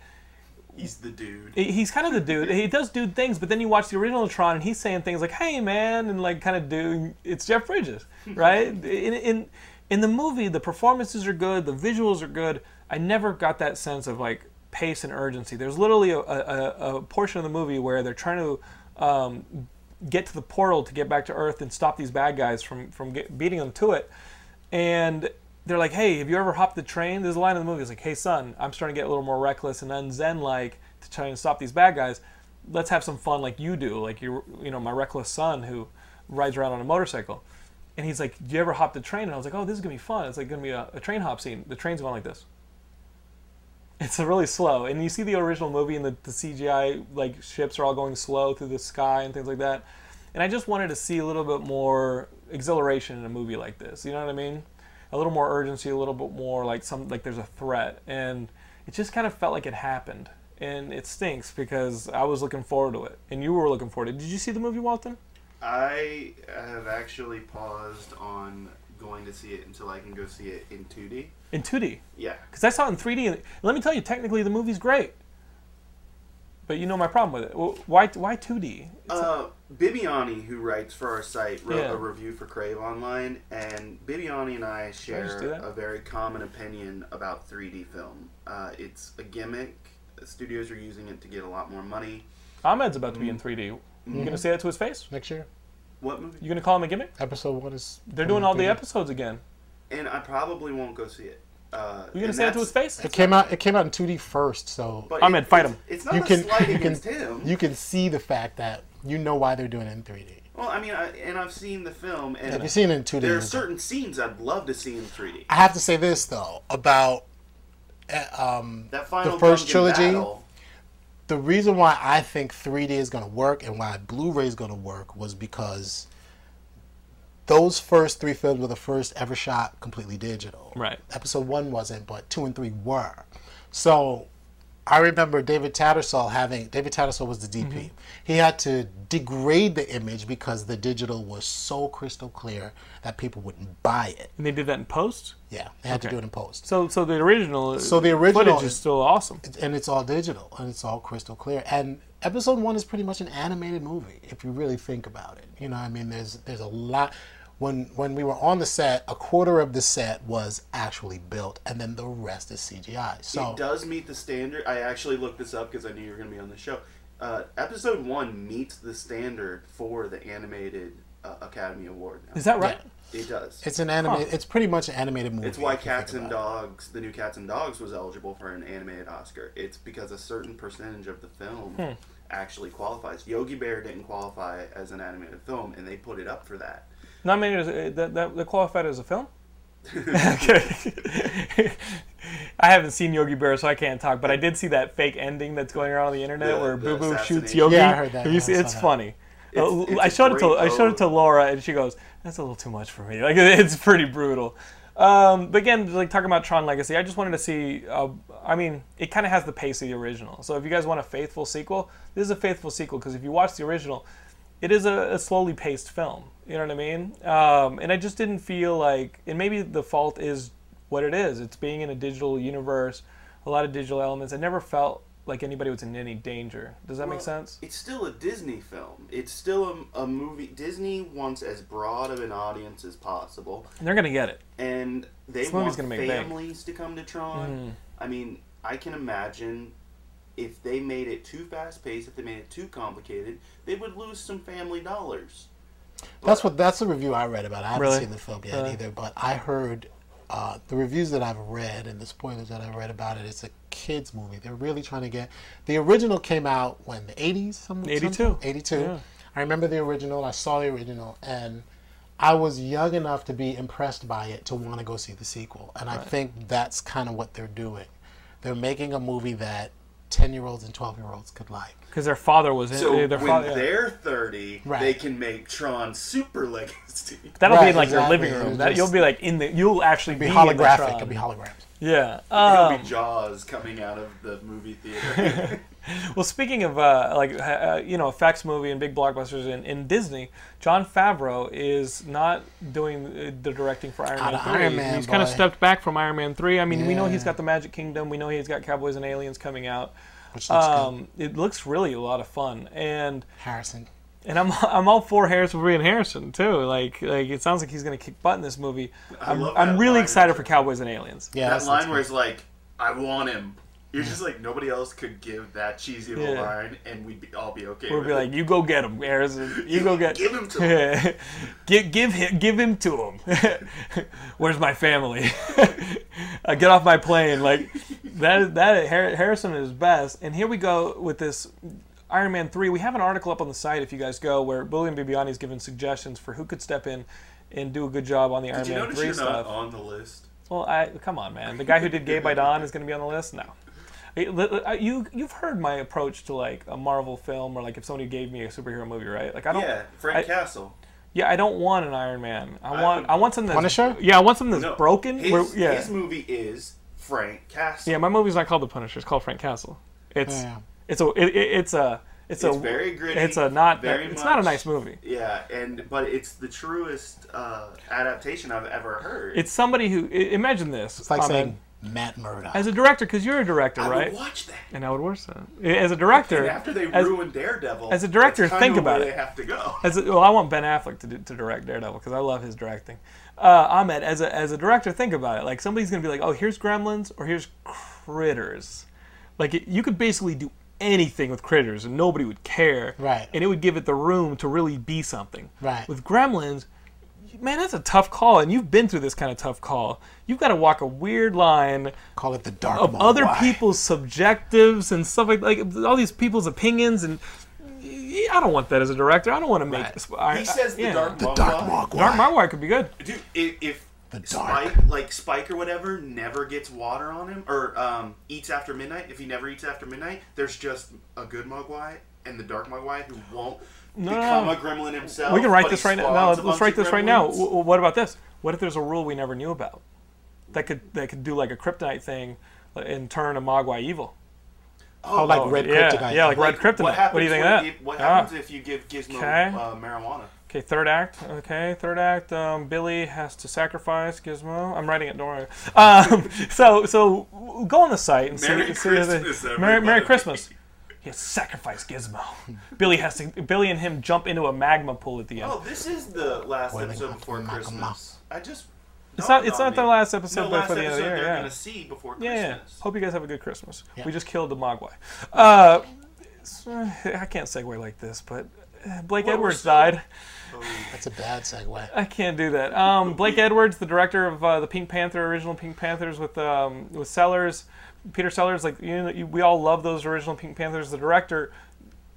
He's the dude. he's kind of the dude. He does dude things, but then you watch the original Tron, and he's saying things like "Hey, man," and like kind of doing. It's Jeff Bridges, right? in, in in the movie, the performances are good, the visuals are good. I never got that sense of like pace and urgency. There's literally a, a, a portion of the movie where they're trying to um, get to the portal to get back to Earth and stop these bad guys from from get, beating them to it, and they're like, "Hey, have you ever hopped the train?" There's a line in the movie. It's like, "Hey, son, I'm starting to get a little more reckless and unzen-like to try and stop these bad guys. Let's have some fun like you do, like you, you know, my reckless son who rides around on a motorcycle." And he's like, "Do you ever hop the train?" And I was like, "Oh, this is gonna be fun. It's like gonna be a, a train hop scene. The train's going like this." It's really slow, and you see the original movie, and the, the CGI like ships are all going slow through the sky and things like that. And I just wanted to see a little bit more exhilaration in a movie like this. You know what I mean? A little more urgency, a little bit more like some like there's a threat, and it just kind of felt like it happened, and it stinks because I was looking forward to it, and you were looking forward to it. Did you see the movie, Walton? I have actually paused on going to see it until I can go see it in 2D. in 2D. Yeah. Because I saw it in 3D. And let me tell you, technically, the movie's great. But you know my problem with it. Well, Why, why 2D? Uh, Bibbiani, who writes for our site, wrote Yeah. a review for Crave Online, and Bibbiani and I share that? a very common opinion about 3D film. Uh, it's a gimmick. Studios are using it to get a lot more money. Ahmed's about to be in Mm-hmm. 3D. You gonna say that to his face? Next year, What movie? You gonna call him a gimmick? episode one is. They're doing all the 3D. episodes again. And I probably won't go see it. Uh, You gonna say that to his face? It came out. It came out in 2D first, so But Ahmed, it- fight him. It's not you a can slight you can him. you can see the fact that you know why they're doing it in 3D. well, I mean, I, and I've seen the film, and If you've seen it in 2D, there are certain scenes I'd love to see in 3D. I have to say this though about uh, um, That final the first trilogy. battle, the reason why I think 3D is going to work and why Blu-ray is going to work was because those first three films were the first ever shot completely digital. Right. Episode one wasn't, but two and three were. So I remember David Tattersall having David Tattersall was the DP. Mm-hmm. He had to degrade the image because the digital was so crystal clear that people wouldn't buy it. And they did that in post. Yeah, they had to do it in post. So, so the original. So the original footage is is- still awesome. and it's all digital and it's all crystal clear and episode one is pretty much an animated movie if you really think about it you know i mean there's there's a lot when when we were on the set a quarter of the set was actually built and then the rest is cgi so it does meet the standard. I actually looked this up because I knew you were going to be on the show. Uh, episode one meets the standard for the animated uh, Academy Award. Now. Is that right? It does. it's an anime it's pretty much an animated movie It's why if you think Cats and about it. Dogs, the new Cats and Dogs, was eligible for an animated Oscar. It's because a certain percentage of the film Hmm. actually qualifies. Yogi Bear didn't qualify as an animated film, and they put it up for that. Nominated as uh, that, that, that qualified as a film. okay. I haven't seen Yogi Bear, so I can't talk. But I did see that fake ending that's going around on the internet The- where Boo Boo shoots. Yogi. Yeah, I heard that. Have you Yeah, I seen- it's that. funny. It's- Uh, it's I a showed it to great I showed it to. Laura, and she goes, "That's a little too much for me." Like it's pretty brutal. Um, but again, like talking about Tron Legacy, I just wanted to see. Uh, I mean, it kind of has the pace of the original. So if you guys want a faithful sequel, this is a faithful sequel because if you watch the original, it is a, a slowly paced film. You know what I mean? Um, and I just didn't feel like, and maybe the fault is what it is. It's being in a digital universe, a lot of digital elements. I never felt like anybody was in any danger. Does that make sense? It's still a Disney film. It's still a, a movie. Disney wants as broad of an audience as possible, And they're gonna get it. and they This want gonna make families to come to Tron. Mm. I mean, I can imagine if they made it too fast paced, if they made it too complicated, they would lose some family dollars. That's what that's the review I read about. I haven't Really? seen the film yet Really? either, but I heard uh, the reviews that I've read and the spoilers that I read about it. It's a kids movie. They're really trying to get. The original came out when the eighties, some 82. some- 82. Yeah. I remember the original. I saw the original, and I was young enough to be impressed by it to want to go see the sequel. And I think that's kind of what they're doing. They're making a movie that ten year olds and twelve year olds could like. Because their father was in. So their when father, they're thirty, Right. they can make Tron Super Legacy. That'll be in like your living room. That just- you'll be like in the. You'll actually Be be, in the holographic. Tron. It'll be holograms. Yeah. It'll Um, be Jaws coming out of the movie theater. well, speaking of uh, like uh, you know effects movie and big blockbusters in, in Disney, John Favreau is not doing uh, the directing for Iron Out Man three. Iron Man, he's kind of stepped back from Iron Man three. I mean, we know he's got the Magic Kingdom. We know he's got Cowboys and Aliens coming out. Which looks good. Um, it looks really a lot of fun, and Harrison. and I'm I'm all for Harrison for being Harrison too. Like like it sounds like he's gonna kick butt in this movie. I I'm, love I'm really excited for Cowboys and Aliens. Yeah, that that's- line where good. it's like, "I want him." You're just like nobody else could give that cheesy little Yeah. line, and we'd be, all be okay. We'd be it. like, you go get him, Harrison. You go get. Give him to give give him give him to him. Where's my family? uh, get off my plane. Like that that Harrison is best. And here we go with this Iron Man three. We have an article up on the site if you guys go where William Bibbiani is giving suggestions for who could step in and do a good job on the Iron you Man three you're stuff. not on the list? Well, I come on, man. The guy who did Gay by Dawn is going to be on the list. No, Hey, li- li- you you've heard my approach to like a Marvel film or like if somebody gave me a superhero movie, right? Like I don't. Yeah, Frank I- Castle. Yeah, I don't want an Iron Man. I I want would- I want something that's Punisher? Yeah, I want something that's No, broken. His, where- yeah, his movie is Frank Castle. yeah. My movie's not called The Punisher. It's called Frank Castle. It's Yeah. it's a it, it- it's a It's, It's a very gritty, It's a not. very it's not a nice movie. Yeah, and but it's the truest uh, adaptation I've ever heard. It's somebody who imagine this. It's like Ahmed, saying Matt Murdock. as a director, because you're a director, right? I right? would watch that. And I would watch that. As a director, And after they as, ruin Daredevil, as a director, think about where it. They have to go. as a, well, I want Ben Affleck to, do, to direct Daredevil because I love his directing. Uh, Ahmed, as a as a director, think about it. Like somebody's gonna be like, oh, here's Gremlins or here's Critters. Like it, you could basically do anything with Critters and nobody would care. Right. And it would give it the room to really be something. Right. With Gremlins, man, that's a tough call, and you've been through this kind of tough call. You've got to walk a weird line Call it the dark of Mogwai. other people's subjectives and stuff like like all these people's opinions and. I don't want that as a director. I don't want to make. Right. I, He says the yeah. dark The Mogwai. dark Mogwai. Dark Marwire could be good. Dude, if, if The dark. Spike, like Spike or whatever, never gets water on him or um, eats after midnight, if he never eats after midnight, there's just a good Mogwai and the dark Mogwai who won't become no. a gremlin himself. We can write this right now. No, let's write this right now. W- What about this? What if there's a rule we never knew about that could that could do like a kryptonite thing and turn a Mogwai evil? Oh, like Oh, red yeah, kryptonite. yeah, like red kryptonite. What, What do you think of that? you- what Ah. happens if you give Gizmo uh, marijuana? Okay, third act. Okay, third act. Um, Billy has to sacrifice Gizmo. I'm writing it. Don't worry. Um, so, so go on the site and Merry see. Christmas, see Merry, Merry everybody. Christmas. He has to sacrifice Gizmo. Billy has to. Billy and him jump into a magma pool at the end. Oh, this is the last Boiling episode before magma. Christmas. I just. it's not. It's on not the last episode, No, but last for the end of the episode year. they're Yeah. gonna see before Yeah, Christmas. yeah. Hope you guys have a good Christmas. Yeah. We just killed the Mogwai. Uh, I can't segue like this, but uh, Blake Well, Edwards still- died. Oh, That's a bad segue. I can't do that. Um, Blake Edwards, the director of uh, the Pink Panther, original Pink Panthers with um, with Sellers, Peter Sellers. Like you know, you, we all love those original Pink Panthers. The director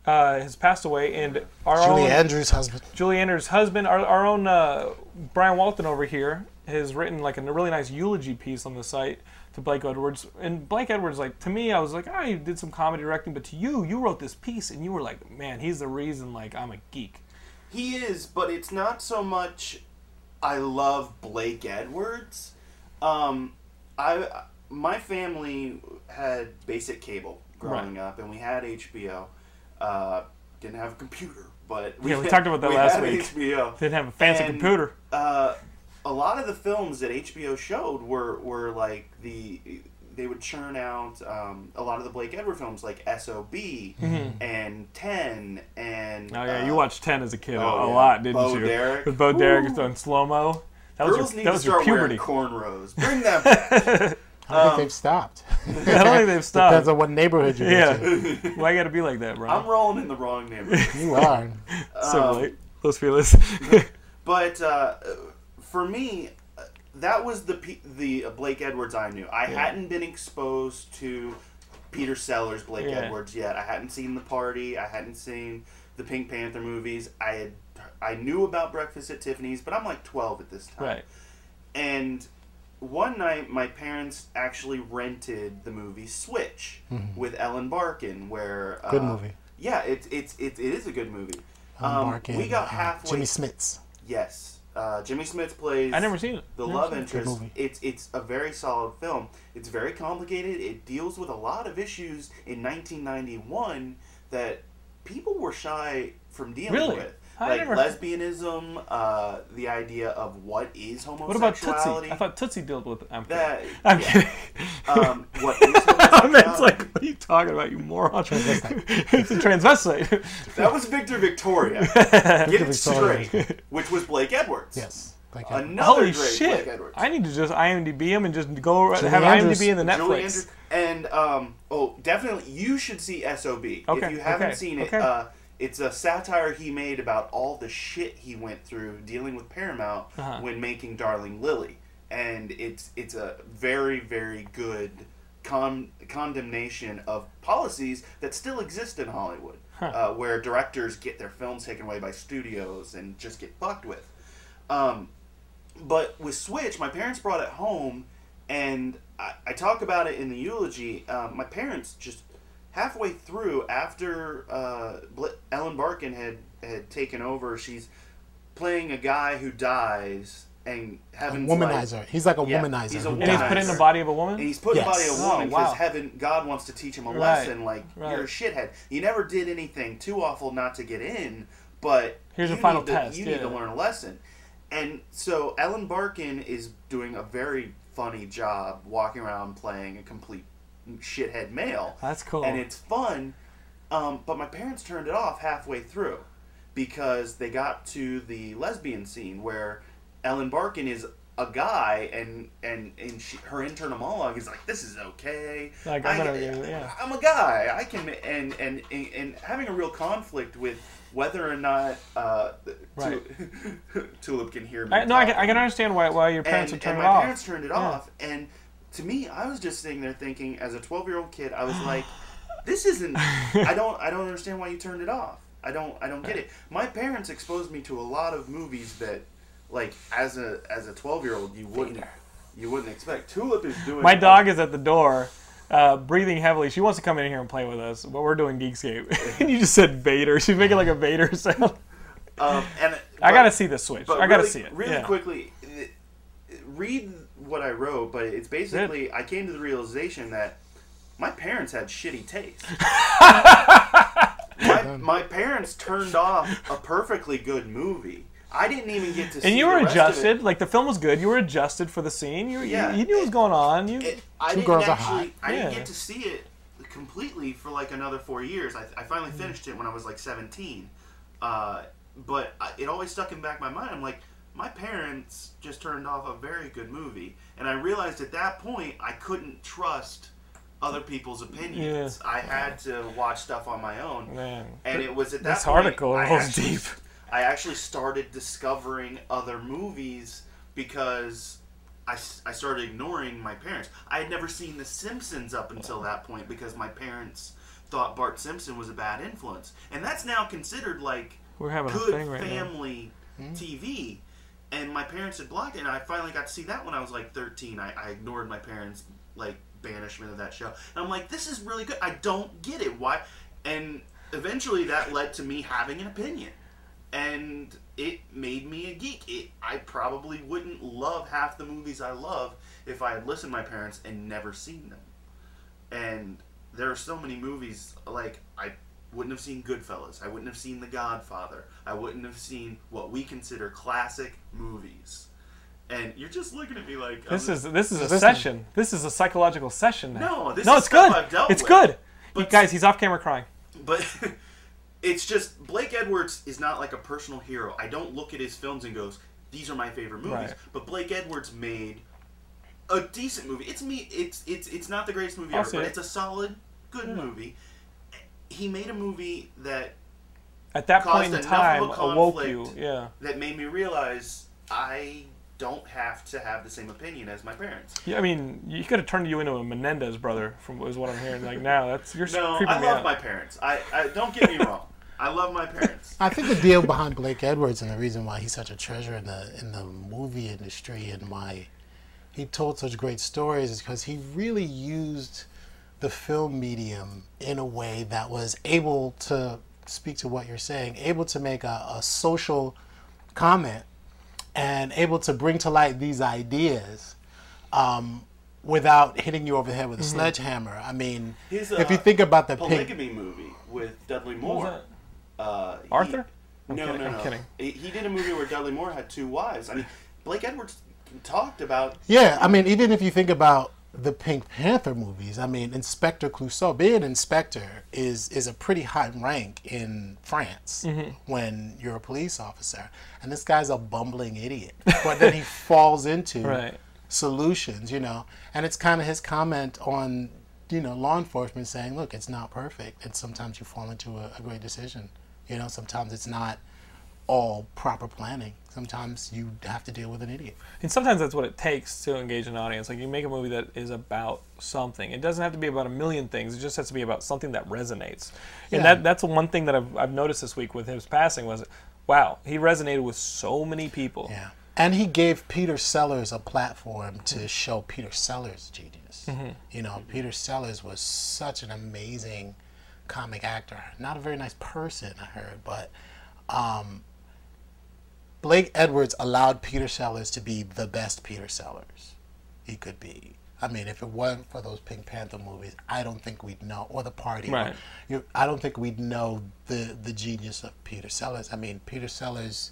uh, has passed away, and our Julie own Andrews' husband. Julie Andrews' husband, our, our own uh, Brian Walton over here, has written like a really nice eulogy piece on the site to Blake Edwards. And Blake Edwards, like to me, I was like, I you did some comedy directing, but to you, you wrote this piece, and you were like, man, he's the reason like I'm a geek. He is, but it's not so much. I love Blake Edwards. Um, I my family had basic cable growing up, and we had HBO. Uh, didn't have a computer, but Yeah, we talked about that last had week. HBO. Didn't have a fancy And, computer. Uh, a lot of the films that HBO showed were were like the they would churn out um, a lot of the Blake Edward films like SOB and Ten and Mm-hmm. Oh yeah, uh, you watched Ten as a kid a- oh, a yeah. lot, didn't Bo you? Derek. With Bo Derek on slow mo. That was Girls your, need that to was your start wearing puberty. cornrows. Bring that back. I don't Um, think they've stopped. I don't think they've stopped. Depends on what neighborhood you're yeah, in. why you gotta be like that, bro? I'm rolling in the wrong neighborhood. You are. so um, late. Los Feliz. But uh, for me, that was the P- the Blake Edwards I knew. I Yeah. hadn't been exposed to Peter Sellers Blake Yeah. Edwards yet. I hadn't seen The Party. I hadn't seen the Pink Panther movies. I had I knew about Breakfast at Tiffany's, but I'm like 12 at this time. right. And one night, my parents actually rented the movie Switch with Ellen Barkin, where Mm-hmm. Good uh, movie. Yeah, it's it's it, it is a good movie. Ellen Um, Barkin, we got uh, halfway. Jimmy Smits. Yes, uh, Jimmy Smits plays. I never seen it. the Never love seen it. interest. It's it's a very solid film. It's very complicated. It deals with a lot of issues in 1991 that people were shy from dealing Really? with. I like never- lesbianism, uh, the idea of what is homosexuality. What about Tootsie? I thought Tootsie dealt with it. I'm kidding. that I'm yeah. kidding. um, what is I homosexuality? meant like, what are you talking about, you moron? it's a transvestite. that was Victor Victoria. Get it Victoria. straight. Which was Blake Edwards. Yes. Like Another Holy great shit! Blake Edwards. I need to just IMDb him and just go Julie have Andrews. IMDb in the Netflix. Andrews. And um, oh, definitely, you should see SOB. Okay, if you haven't okay, seen it, okay. uh, it's a satire he made about all the shit he went through dealing with Paramount Uh-huh. when making Darling Lili, and it's it's a very very good con- condemnation of policies that still exist in Hollywood, uh, where directors get their films taken away by studios and just get fucked with. Um, but with Switch, my parents brought it home, and I, I talk about it in the eulogy. Um, my parents just halfway through, after uh, Bl- Ellen Barkin had had taken over, she's playing a guy who dies, and A womanizer. like, He's like a Yeah, womanizer. he's a who And he's put in the body of a woman. and he's put in the body of a woman Oh, wow. because heaven God wants to teach him a Right, lesson. Like right. you're a shithead. You never did anything too awful not to get in, but Here's a your final to, test, You need to learn a lesson. And so Ellen Barkin is doing a very funny job walking around playing a complete shithead male. That's cool. and it's fun. Um, but my parents turned it off halfway through because they got to the lesbian scene where Ellen Barkin is a guy and and and she, her internal monologue is like, "This is okay. Like, I'm I- yeah. I'm a guy. I can." And and and, and having a real conflict with whether or not uh, Right. Tulip, can hear me. I, no, I can, I can understand why, why your parents and, would turn and it my off. parents turned it Yeah. off and to me i was just sitting there thinking as a 12 year old kid i was like this isn't i don't i don't understand why you turned it off i don't i don't get it my parents exposed me to a lot of movies that like as a as a 12 year old you wouldn't you wouldn't expect tulip is doing My dog is at the door, uh, breathing heavily. She wants to come in here and play with us, but we're doing Geekscape. and you just said Vader. She's making like a Vader sound. um, and I gotta see the switch. I gotta really, see it. Really yeah. quickly, read what I wrote, but it's basically I came to the realization that my parents had shitty taste. my, my parents turned off a perfectly good movie. I didn't even get to see it. And you were the rest adjusted. Like the film was good. You were adjusted for the scene. You, Yeah. you, you knew what was going on. You, It, I Two didn't girls are actually. I didn't get to see it completely for like another four years. I, I finally finished it when I was like seventeen, uh, but I, it always stuck in the back of my mind. I'm like, my parents just turned off a very good movie, and I realized at that point I couldn't trust other people's opinions. I had to watch stuff on my own, man. and it was at that This point article I actually- deep. I actually started discovering other movies because I, I started ignoring my parents. I had never seen The Simpsons up until that point because my parents thought Bart Simpson was a bad influence. And that's now considered like We're having a good thing right now. family hmm? TV. And my parents had blocked it, and I finally got to see that when I was like 13. I, I ignored my parents' like banishment of that show. And I'm like, this is really good. I don't get it. Why? And eventually that led to me having an opinion and it made me a geek. It, I probably wouldn't love half the movies I love if I had listened to my parents and never seen them. And there are so many movies like I wouldn't have seen Goodfellas. I wouldn't have seen The Godfather. I wouldn't have seen what we consider classic movies. And you're just looking at me like This I'm- is this is a Listen. session. This is a psychological session now. No, this no, is it's stuff good. I've dealt it's with. good. But- You guys, he's off camera crying. but it's just Blake Edwards is not like a personal hero. I don't look at his films and goes, "These are my favorite movies." Right. But Blake Edwards made a decent movie. It's me. It's it's it's not the greatest movie I'll ever, but it. it's a solid, good movie. He made a movie that At that point in time, of a awoke you. Yeah. that made me realize I don't have to have the same opinion as my parents. Yeah, I mean, you could have turned you into a Menendez brother, from is what I'm hearing. Like now, that's you're No, creeping I love out. my parents. I, I don't get me wrong. I love my parents. I think the deal behind Blake Edwards and the reason why he's such a treasure in the in the movie industry and why he told such great stories is because he really used the film medium in a way that was able to speak to what you're saying, able to make a, a social comment, and able to bring to light these ideas um, without hitting you over the head with a sledgehammer. I mean, His, if you uh, think about the pink, polygamy movie with Dudley What was Moore. that? Uh, he- Arthur? I'm no, kidding, no, I'm no. kidding. He, he did a movie where Dudley Moore had two wives. I mean, Blake Edwards talked about. Yeah, I mean, even if you think about the Pink Panther movies, I mean, Inspector Clouseau, being an inspector is is a pretty high rank in France Mm-hmm. when you're a police officer, and this guy's a bumbling idiot. But then he falls into Right. solutions, you know, and it's kind of his comment on you know law enforcement saying, look, it's not perfect, and sometimes you fall into a, a great decision. You know, sometimes it's not all proper planning. Sometimes you have to deal with an idiot. And sometimes that's what it takes to engage an audience. Like you make a movie that is about something. It doesn't have to be about a million things. It just has to be about something that resonates. And Yeah. that that's one thing that I've, I've noticed this week with his passing was, wow, he resonated with so many people. Yeah. And he gave Peter Sellers a platform to show Peter Sellers' genius. You know, Peter Sellers was such an amazing comic actor. Not a very nice person, I heard, but um, Blake Edwards allowed Peter Sellers to be the best Peter Sellers he could be. I mean, if it wasn't for those Pink Panther movies, I don't think we'd know, or the party. Right. You, I don't think we'd know the the genius of Peter Sellers. I mean, Peter Sellers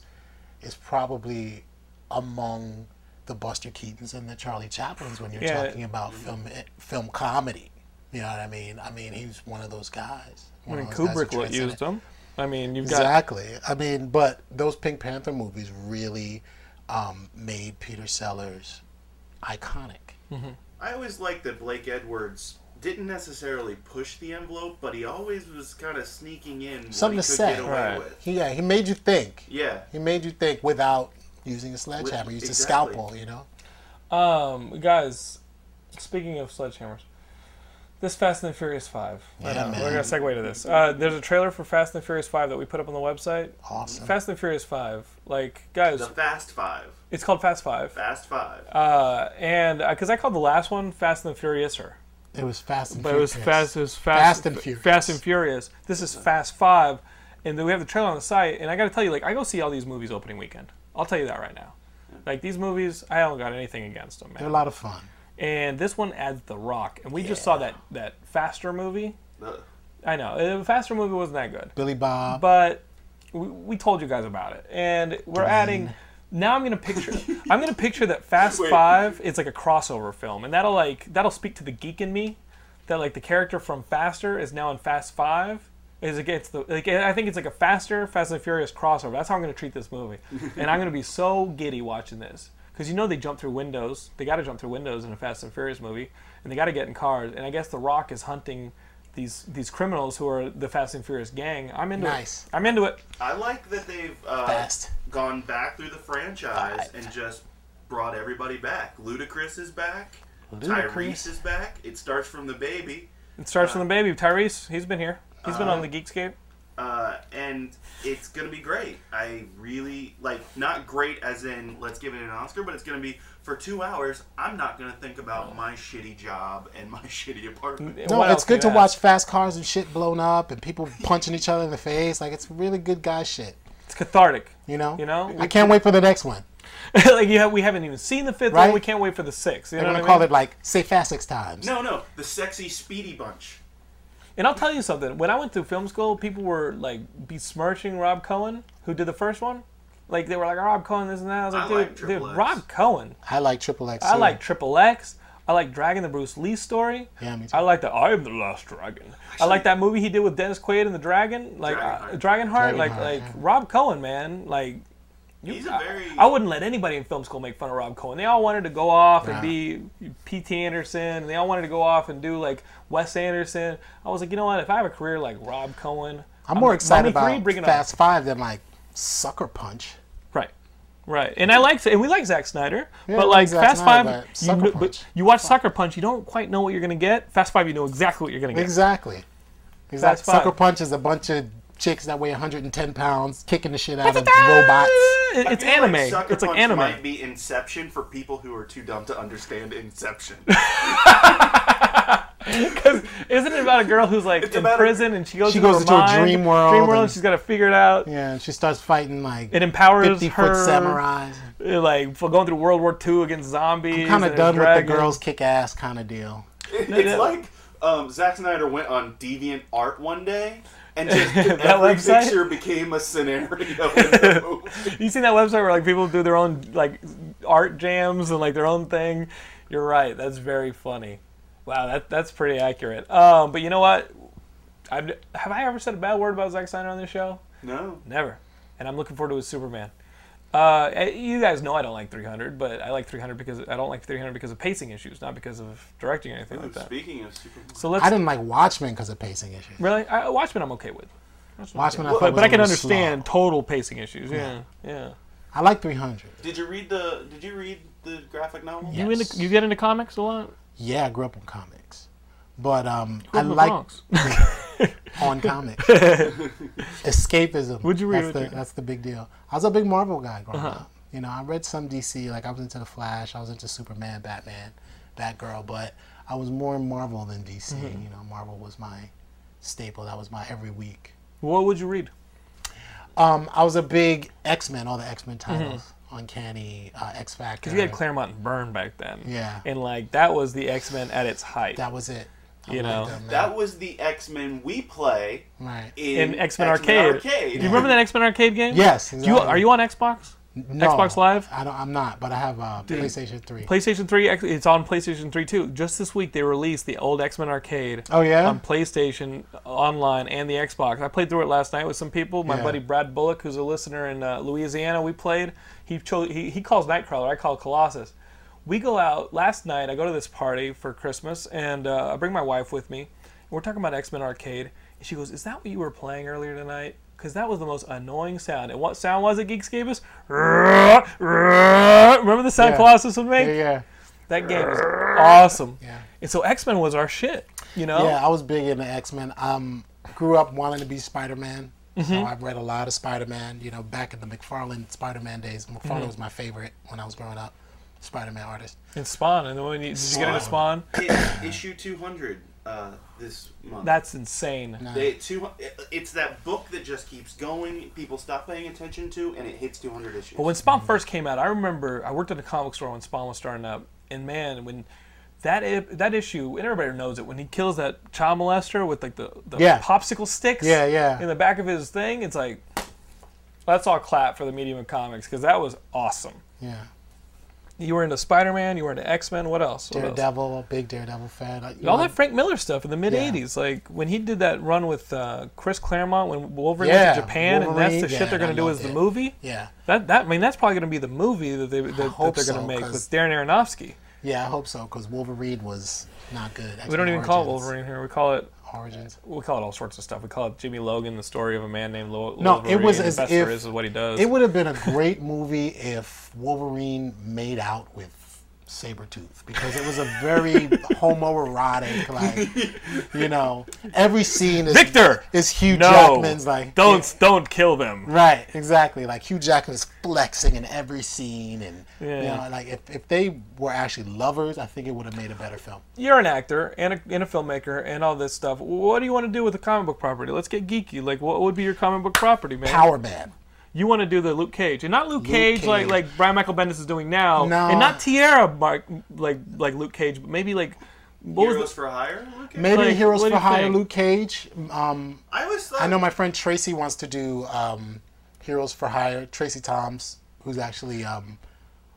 is probably among the Buster Keatons and the Charlie Chaplins when you're Yeah. talking about film film comedy. You know what I mean? I mean, he's one of those guys. I mean, Kubrick used them. I mean, you've got Exactly. I mean, but those Pink Panther movies really um, made Peter Sellers iconic. I always liked that Blake Edwards didn't necessarily push the envelope, but he always was kind of sneaking in Something what to he could say. get away Right. with. He, yeah, he made you think. Yeah. He made you think without using a sledgehammer. He used exactly. a scalpel, you know? Um, guys, speaking of sledgehammers, this Fast and the Furious Five. Yeah, know, man. We're gonna segue to this. Uh, there's a trailer for Fast and the Furious Five that we put up on the website. Awesome. Fast and the Furious Five, like guys, The Fast Five. it's called Fast Five. Fast Five. Uh, and because I called the last one Fast and the Furiouser, It was Fast and but it was Fast, it was Fast, Fast and Furious. Fast and Furious. This is Fast Five, and then we have the trailer on the site. And I got to tell you, like, I go see all these movies opening weekend. I'll tell you that right now. Like these movies, I don't got anything against them, man. They're a lot of fun. And this one adds The Rock, and we just saw that that Faster movie. The- I know the Faster movie wasn't that good, Billy Bob. but we, we told you guys about it, and we're adding. Now I'm gonna picture. I'm gonna picture that Fast Wait. Five is like a crossover film, and that'll like that'll speak to the geek in me. That like the character from Faster is now in Fast Five. Is against the like I think it's like a faster Fast and Furious crossover. That's how I'm gonna treat this movie, and I'm gonna be so giddy watching this because you know they jump through windows. They got to jump through windows in a Fast and Furious movie, and they got to get in cars. And I guess The Rock is hunting these these criminals who are the Fast and Furious gang. I'm into Nice. it. I'm into it. I like that they've uh, Fast. gone back through the franchise Five. and just brought everybody back. Ludacris is back. Ludacris. Tyrese is back. It starts from the baby. It starts from the baby. Tyrese, he's been here. He's been Uh, on the Geekscape. Uh, and it's gonna be great. I really like not great as in let's give it an Oscar, but it's gonna be for two hours. I'm not gonna think about my shitty job and my shitty apartment. No, What it's good to can you watch fast cars and shit blown up and people punching each other in the face. Like, it's really good guy shit. It's cathartic. You know? You know? I can't wait for the next one. like you have, we haven't even seen the fifth one. We can't wait for the sixth. You They're know gonna I call mean? it, like, say fast six times. No, no, the sexy Speedy Bunch. And I'll tell you something. When I went through film school, people were like besmirching Rob Cohen, who did the first one. Like they were like Rob Cohen, this and that. I was like, I dude, like dude, X. Rob Cohen. I like Triple X. I too. like Triple X. I like Dragon the Bruce Lee story. Yeah, me too. I like the I am the last dragon. I like that movie he did with Dennis Quaid and the Dragon, like Dragonheart. uh, Dragonheart. Like like yeah. Rob Cohen, man. Like you, a I- very- I, wouldn't let anybody in film school make fun of Rob Cohen. They all wanted to go off and be P.T. Anderson, and they all wanted to go off and do like Wes Anderson. I was like, you know what? If I have a career like Rob Cohen, I'm more excited Mummy 3, about on. Fast Five than, like, Sucker Punch. Right. Right. And I like and we like Zack Snyder. Yeah, but like like Fast Snyder, Five you, Sucker Punch. but you watch Sucker Punch, you don't quite know what you're gonna get. Fast Five you know exactly what you're gonna get. Exactly. Exactly. Sucker Punch is a bunch of chicks that weigh 110 pounds kicking the shit out of robots. It- I It's feel anime. Like it's like anime. Might be Inception for people who are too dumb to understand Inception. Because isn't it about a girl who's like It's in about a- prison and she goes, She into, goes her into a dream world Dream world, and and- she's got to figure it out. Yeah, and she starts fighting like It empowers 50 her, foot samurais. uh, like for going through World War II against zombies. Kind of and done with the girls kick ass kind of deal. it's like um, Zack Snyder went on Deviant Art one day. And just That every website? picture became a scenario in the movie. You seen that website where like people do their own like art jams and like their own thing? You're right. That's very funny. Wow, that that's pretty accurate. Um, but you know what? I've, have I ever said a bad word about Zack Snyder on this show? No. Never. And I'm looking forward to his Superman. Uh, eh, you guys know I don't like 300, but I like 300 because I don't like 300 because of pacing issues, not because of directing or anything like that. Speaking of Superman. So let's I didn't like Watchmen because of pacing issues. really I, Watchmen. I'm okay with. Watchmen, I'm Watchmen, I okay with. thought but, was but I a can understand slow. total pacing issues. Yeah, yeah. I like 300. Did you read the Did you read the graphic novel? Yeah. You Yes. into you get into comics a lot? Yeah, I grew up on comics, but um, Grew I up in the like Bronx. on comics. Escapism. What'd you read That's the, that? that's the big deal. I was a big Marvel guy growing Uh-huh. up. You know, I read some DC. Like I was into the Flash. I was into Superman, Batman, Batgirl. But I was more Marvel than DC. Mm-hmm. You know, Marvel was my staple. That was my every week. What would you read? Um, I was a big X Men, all the X Men titles, Uncanny, uh, X Factor. Because you had Claremont and Byrne back then. Yeah. And like that was the X Men at its height. That was it. I You know, them. That was the X Men we play right. in, in X Men Arcade. Arcade. Do you remember that X Men Arcade game? Yes. Do you, are you on Xbox? No, Xbox Live? I don't, I'm not, but I have uh, PlayStation 3. PlayStation 3, it's on PlayStation 3 too. Just this week, they released the old X Men Arcade oh yeah. on PlayStation Online and the Xbox. I played through it last night with some people. My Yeah. buddy Brad Bullock, who's a listener in uh, Louisiana, we played. He chose. He, he calls Nightcrawler. I call Colossus. We go out last night. I go to this party for Christmas, and uh, I bring my wife with me. We're talking about X Men Arcade, and she goes, "Is that what you were playing earlier tonight?" Because that was the most annoying sound. And what sound was it, Geeks gave us. Remember the sound Yeah. Colossus would make? yeah, yeah, That game was awesome. yeah. And so X Men was our shit. You know? Yeah, I was big into X Men. Um, grew up wanting to be Spider Man. Mm-hmm. So I've read a lot of Spider Man. You know, back in the McFarlane Spider Man days. McFarlane Mm-hmm. was my favorite when I was growing up. Spider Man artist. And Spawn. And then when you, did you get into Spawn? It's issue 200 uh, this month. That's insane. No. They, two, it's that book that just keeps going. People stop paying attention to, and it hits 200 issues. But when Spawn first came out, I remember I worked at a comic store when Spawn was starting up, and man, when that that issue, and everybody knows it, when he kills that child molester with like the, the Yeah. popsicle sticks, Yeah, yeah. in the back of his thing, it's like that's all clap for the medium of comics because that was awesome. Yeah. You were into Spider Man, you were into X Men. What else? What else? Daredevil, big Daredevil fan. You All know, that Frank Miller stuff in the mid '80s, like when he did that run with uh, Chris Claremont when Wolverine Yeah, went to Japan, and that's the Wolverine, shit they're gonna I do as the movie. Yeah. That that I mean that's probably gonna be the movie that they that, that they're gonna so, make with Darren Aronofsky. Yeah, I hope so because Wolverine was not good. We X-Men don't even call it Wolverine here. We call it Origins. we call it all sorts of stuff. We call it Jimmy Logan, the story of a man named Lo- No, Wolverine. it was as if- is what he does. It would have been a great movie if Wolverine made out with Sabretooth because it was a very homoerotic, like, you know, every scene is Victor! is Hugh no, Jackman's like don't don't kill them. Right, exactly. Like Hugh Jackman is flexing in every scene, and you Yeah. know, like if, if they were actually lovers, I think it would have made a better film. You're an actor and a, and a filmmaker and all this stuff. What do you want to do with a comic book property? Let's get geeky. Like, what would be your comic book property, man? Power Man. You want to do the Luke Cage, and not Luke, Cage, like Cage. like Brian Michael Bendis is doing now, No. and not Tierra Mark like like Luke Cage, but maybe like what Heroes was the, for Hire? Okay. Maybe Like, Heroes for Hire, think? Luke Cage. Um, I always thought. I know my friend Tracy wants to do um, Heroes for Hire. Tracie Thoms, who's actually um,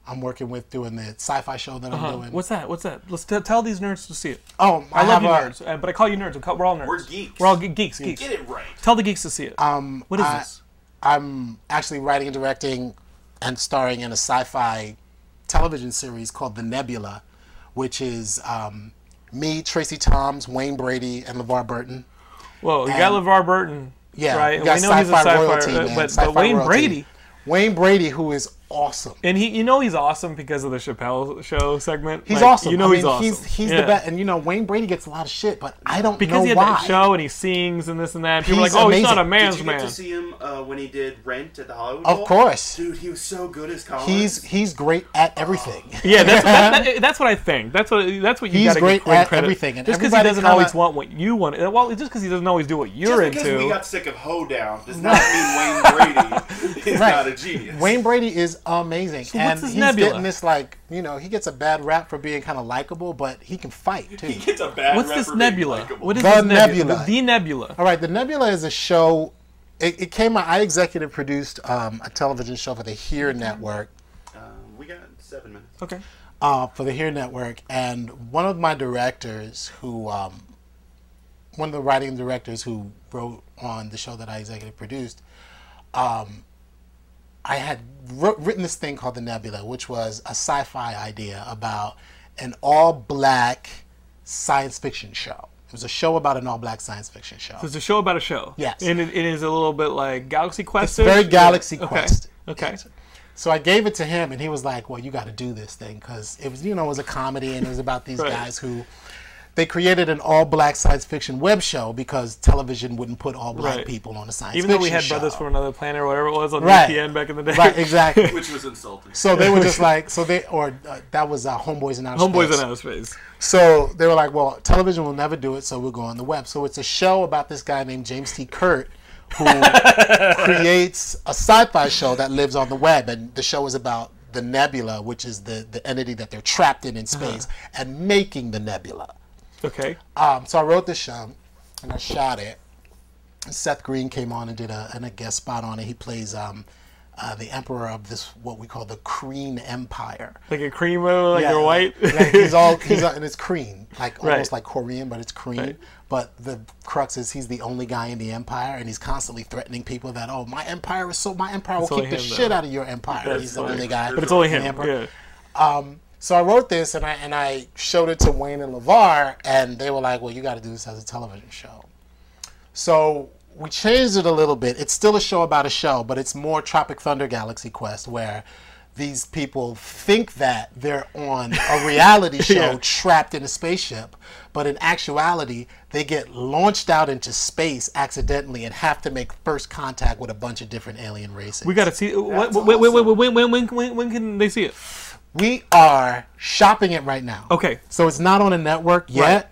I'm working with doing the sci-fi show that I'm uh, doing. what's that? What's that? Let's t- tell these nerds to see it. oh, I, love you a- nerds, uh, but I call you nerds. We call- We're all nerds. We're geeks. We're all ge- geeks. Geeks. Get it right. Tell the geeks to see it. Um, what is I- this? I'm actually writing and directing and starring in a sci-fi television series called The Nebula, which is um, me, Tracie Thoms, Wayne Brady, and LeVar Burton. Whoa, you got LeVar Burton. Yeah, right. we And know he's a sci-fi royalty, uh, but, but Wayne royalty. Brady. Wayne Brady, who is awesome. And he, you know, he's awesome because of the Chappelle Show segment. He's Like, awesome. You know, I he's mean, awesome. He's, he's Yeah. the best. And you know, Wayne Brady gets a lot of shit, but I don't know why. because know he had why. that show and he sings and this and that. People are like, He's oh, he's not a amazing. man's Did you get man. to see him uh, when he did Rent at the Hollywood Of Bowl? course. Dude, he was so good as Collins. He's he's great at everything. Yeah, that's, that, that- that's what I think. That's what that's what you He's got to great give Quinn at credit. everything, and just because he doesn't kinda- always want what you want. Well, just because he doesn't always do what you're Just because into. we got sick of Hoedown does not mean Wayne Brady is Right. not a genius. Wayne Brady is amazing, what's and this he's Nebula? getting this like you know he gets a bad rap for being kind of likable, but he can fight too. he gets a bad What's rep this for being nebula? likable. What is The this nebula? Nebula. The nebula. All right, the Nebula is a show. It, it came out. I executive produced um, a television show for the Here Network. Um, we got seven minutes. Okay. uh, for the Here Network, and one of my directors, who um, one of the writing directors who wrote on the show that I executive produced, um, I had wr- written this thing called the Nebula, which was a sci-fi idea about an all-black science fiction show. It was a show about an all-black science fiction show. So it's a show about a show. Yes. And it, it is a little bit like Galaxy Quest. It's very Galaxy okay. Quest. Okay. So I gave it to him, and he was like, "Well, you got to do this thing because it was, you know, it was a comedy, and it was about these Right. guys who they created an all-black science fiction web show because television wouldn't put all black Right. people on a science fiction. show. Even though we had show. Brothers from Another Planet or whatever it was on Right. UPN back in the day. right, exactly. Which was insulting. So they were just like, so they, or uh, that was uh, Homeboys in Outer Homeboys Space. Homeboys in Outer Space. So they were like, well, television will never do it, so we'll go on the web. So it's a show about this guy named James T. Kurt, who creates a sci-fi show that lives on the web, and the show is about the nebula, which is the the entity that they're trapped in in space, and making the nebula. Okay. Um, so I wrote this show, and I shot it. Seth Green came on and did a, and a guest spot on it. He plays um, uh, the emperor of this what we call the Kreen Empire. Like a creamo, like Yeah, you're white. yeah, he's all he's and it's Korean, like Right. almost like Korean, but it's Korean. Right. But the crux is he's the only guy in the empire, and he's constantly threatening people that oh my empire is so my empire will kick the him, shit though. out of your empire. That's he's the only guy. but it's only him. Yeah. So I wrote this and I and I showed it to Wayne and LeVar, and they were like, "Well, you got to do this as a television show." So we changed it a little bit. It's still a show about a show, but it's more Tropic Thunder Galaxy Quest, where these people think that they're on a reality show Yeah. trapped in a spaceship, but in actuality, they get launched out into space accidentally and have to make first contact with a bunch of different alien races. We got to see. What, That's wait, wait, wait, awesome. wait, when, when, when, when can they see it? We are shopping it right now. Okay. So it's not on a network yet,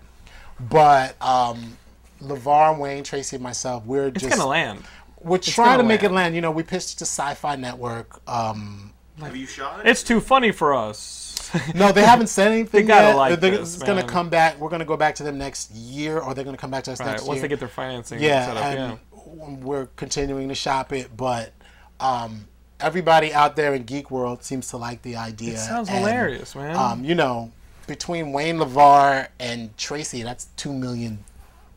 but um, LeVar, Wayne, Tracy, and myself, we're It's just gonna land. we're trying to gonna make it land. You know, we pitched it to Sci-Fi Network. Um, Have you shot it? It's too funny for us. no, they haven't said anything they gotta yet. like They're- this, it's going to come back. We're going to go back to them next year, or they're going to come back to us right. next Once year. they get their financing yeah, set up. and Yeah. we're continuing to shop it, but. Um, Everybody out there in geek world seems to like the idea. It sounds and, hilarious, man. Um, you know, between Wayne LeVar and Tracy, that's two million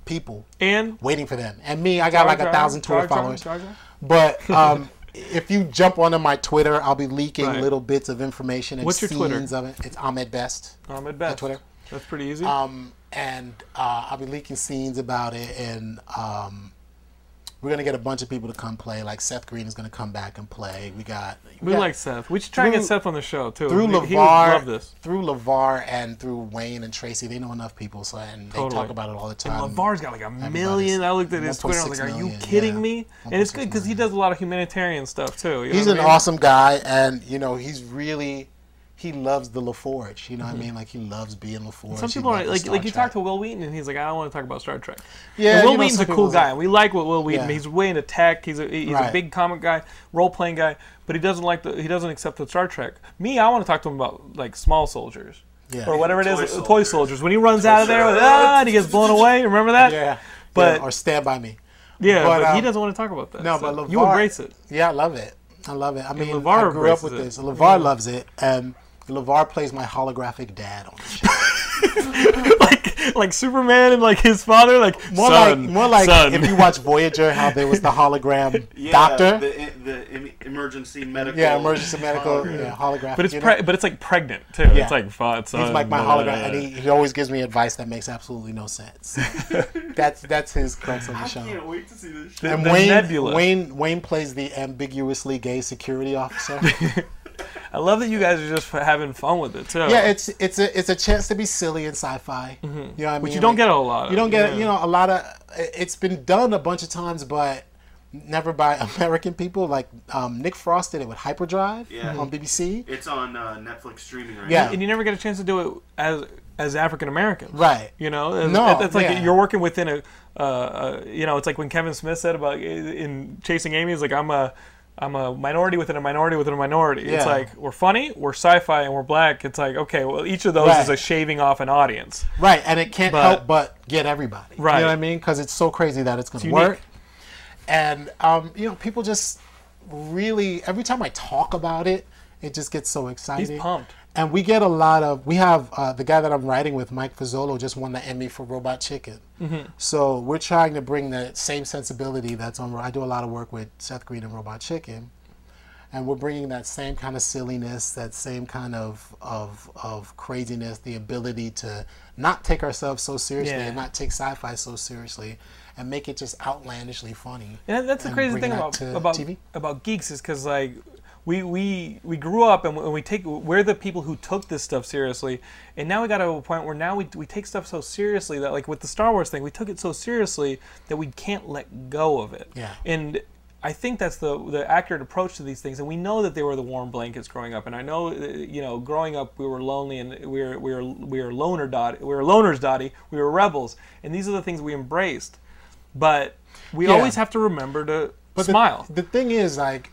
people and waiting for them. And me, I got like a thousand Twitter followers. But um, if you jump onto my Twitter, I'll be leaking Right. little bits of information and What's your Twitter? scenes of it. It's Ahmed Best. Ahmed Best. Twitter. That's pretty easy. Um, and uh, I'll be leaking scenes about it, and um, we're gonna get a bunch of people to come play. Like Seth Green is gonna come back and play. We got we got- like Seth. We should try and get Seth on the show too. through he, Levar, he love this. through Levar, and through Wayne and Tracy. They know enough people, so and they talk about it all the time. LeVar's got like a million. I looked at his Twitter. I was 1.6 like, "Are you kidding yeah. me?" And it's good because he does a lot of humanitarian stuff too. you know he's an I mean? awesome guy, and you know he's really he loves the LaForge. You know what I mean? Like he loves being LaForge. Mm-hmm. Some people are like, Star like you Trek. talk to Wil Wheaton, and he's like, "I don't want to talk about Star Trek." Yeah, And Will you know, Wheaton's a cool guy, and we like Will Wil Wheaton. Yeah. He's way into tech. He's a he's a big comic guy, role playing guy, but he doesn't like the he doesn't accept the Star Trek. Me, I want to talk to him about like small soldiers. Yeah. Or whatever it is, Toy uh, toy soldiers. soldiers. When he runs out of there, with, ah, and he gets blown away. Remember that? Yeah, But- yeah, or Stand by Me. Yeah, but, But, he um, doesn't want to talk about that. No, so but you embrace it. Yeah, I love it. I love it. I mean, LeVar I grew up with embraces this. it. LeVar loves it, and LeVar plays my holographic dad on the show. like like Superman and like his father, like More son, like, more like son. if you watch Voyager, how there was the hologram yeah, doctor. The, the emergency medical. yeah, emergency medical, hologram. yeah, holographic. but it's you know? pre- but it's like pregnant too. Yeah. It's like fun. He's like my hologram, and he, he always gives me advice that makes absolutely no sense. that's that's his crux of the show. I show. can't wait to see this. The- Shit. And the Wayne, nebula. Wayne Wayne plays the ambiguously gay security officer. I love that you guys are just having fun with it too. yeah, it's it's a it's a chance to be silly in sci-fi. You know what I mean? Mm-hmm. which you don't Like, get a lot. Of, You don't get yeah. you know a lot of. It's been done a bunch of times, but never by American people. Like um, Nick Frost did it with Hyperdrive Yeah. on BBC. It's on uh, Netflix streaming right Yeah. now. and you never get a chance to do it as as African Americans. Right. You know, It's- No, it's like yeah. you're working within a, uh, uh, you know, it's like when Kevin Smith said about in Chasing Amy, he's like, I'm a, I'm a minority within a minority within a minority. It's like we're funny, we're sci-fi, and we're black. It's like okay, well, each of those Right. is a shaving off an audience. Right, and it can't But- help but get everybody. Right. You know what I mean? Because it's so crazy that it's going to work. And um, you know, people just really every time I talk about it, it just gets so exciting. He's pumped. And we get a lot of. We have uh, the guy that I'm writing with, Mike Fasolo, just won the Emmy for Robot Chicken. Mm-hmm. So we're trying to bring that same sensibility that's on. I do a lot of work with Seth Green and Robot Chicken, and we're bringing that same kind of silliness, that same kind of of of craziness, the ability to not take ourselves so seriously Yeah. and not take sci-fi so seriously, and make it just outlandishly funny. And that's the and crazy thing about about TV. about geeks is because like we we we grew up and we, we take we're the people who took this stuff seriously, and now we got to a point where now we we take stuff so seriously that like with the Star Wars thing, we took it so seriously that we can't let go of it. Yeah. And I think that's the the accurate approach to these things, and we know that they were the warm blankets growing up. And I know, uh, you know, growing up we were lonely and we were we were we were loner dot we were loners, dotty, We were rebels, and these are the things we embraced. But we Yeah. always have to remember to But the- smile. The, thing is, like,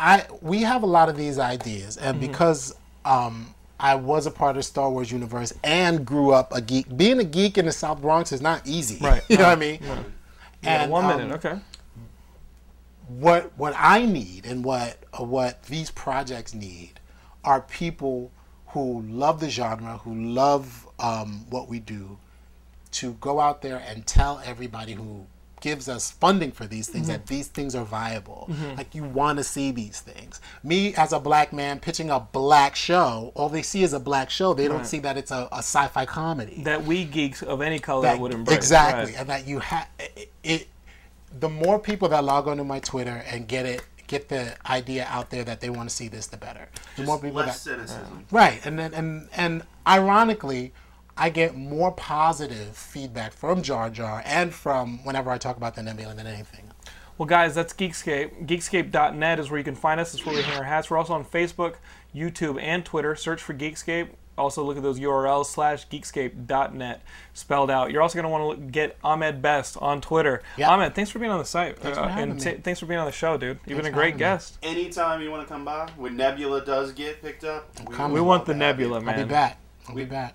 I we have a lot of these ideas, and Mm-hmm. because um, I was a part of the Star Wars universe and grew up a geek, being a geek in the South Bronx is not easy. Right. you know what I mean? Yeah, And one um, minute, okay. what what I need and what uh, what these projects need are people who love the genre, who love um, what we do, to go out there and tell everybody who gives us funding for these things that mm-hmm. these things are viable. Mm-hmm. Like you want to see these things. Me as a black man pitching a black show, all they see is a black show. They don't see that it's a, a sci-fi comedy That we geeks of any color that- would embrace. exactly, right. and that you have it, it. The more people that log onto my Twitter and get it, get the idea out there that they want to see this, the better. The more people Less that cynicism. right, and then and and ironically, I get more positive feedback from Jar Jar and from whenever I talk about the Nebula than anything. Well, guys, that's Geekscape. Geekscape.net is where you can find us. It's where we hang our hats. We're also on Facebook, YouTube, and Twitter. Search for Geekscape. Also, look at those URLs slash geekscape.net spelled out. You're also going to want to get Ahmed Best on Twitter. Yeah. Ahmed, thanks for being on the site. Thanks for Uh, having and me. ta- thanks for being on the show, dude. You've been a great having me. guest. Anytime you want to come by, when Nebula does get picked up, we. We want the to have you. Nebula, I'll man. be back. I'll We- be back.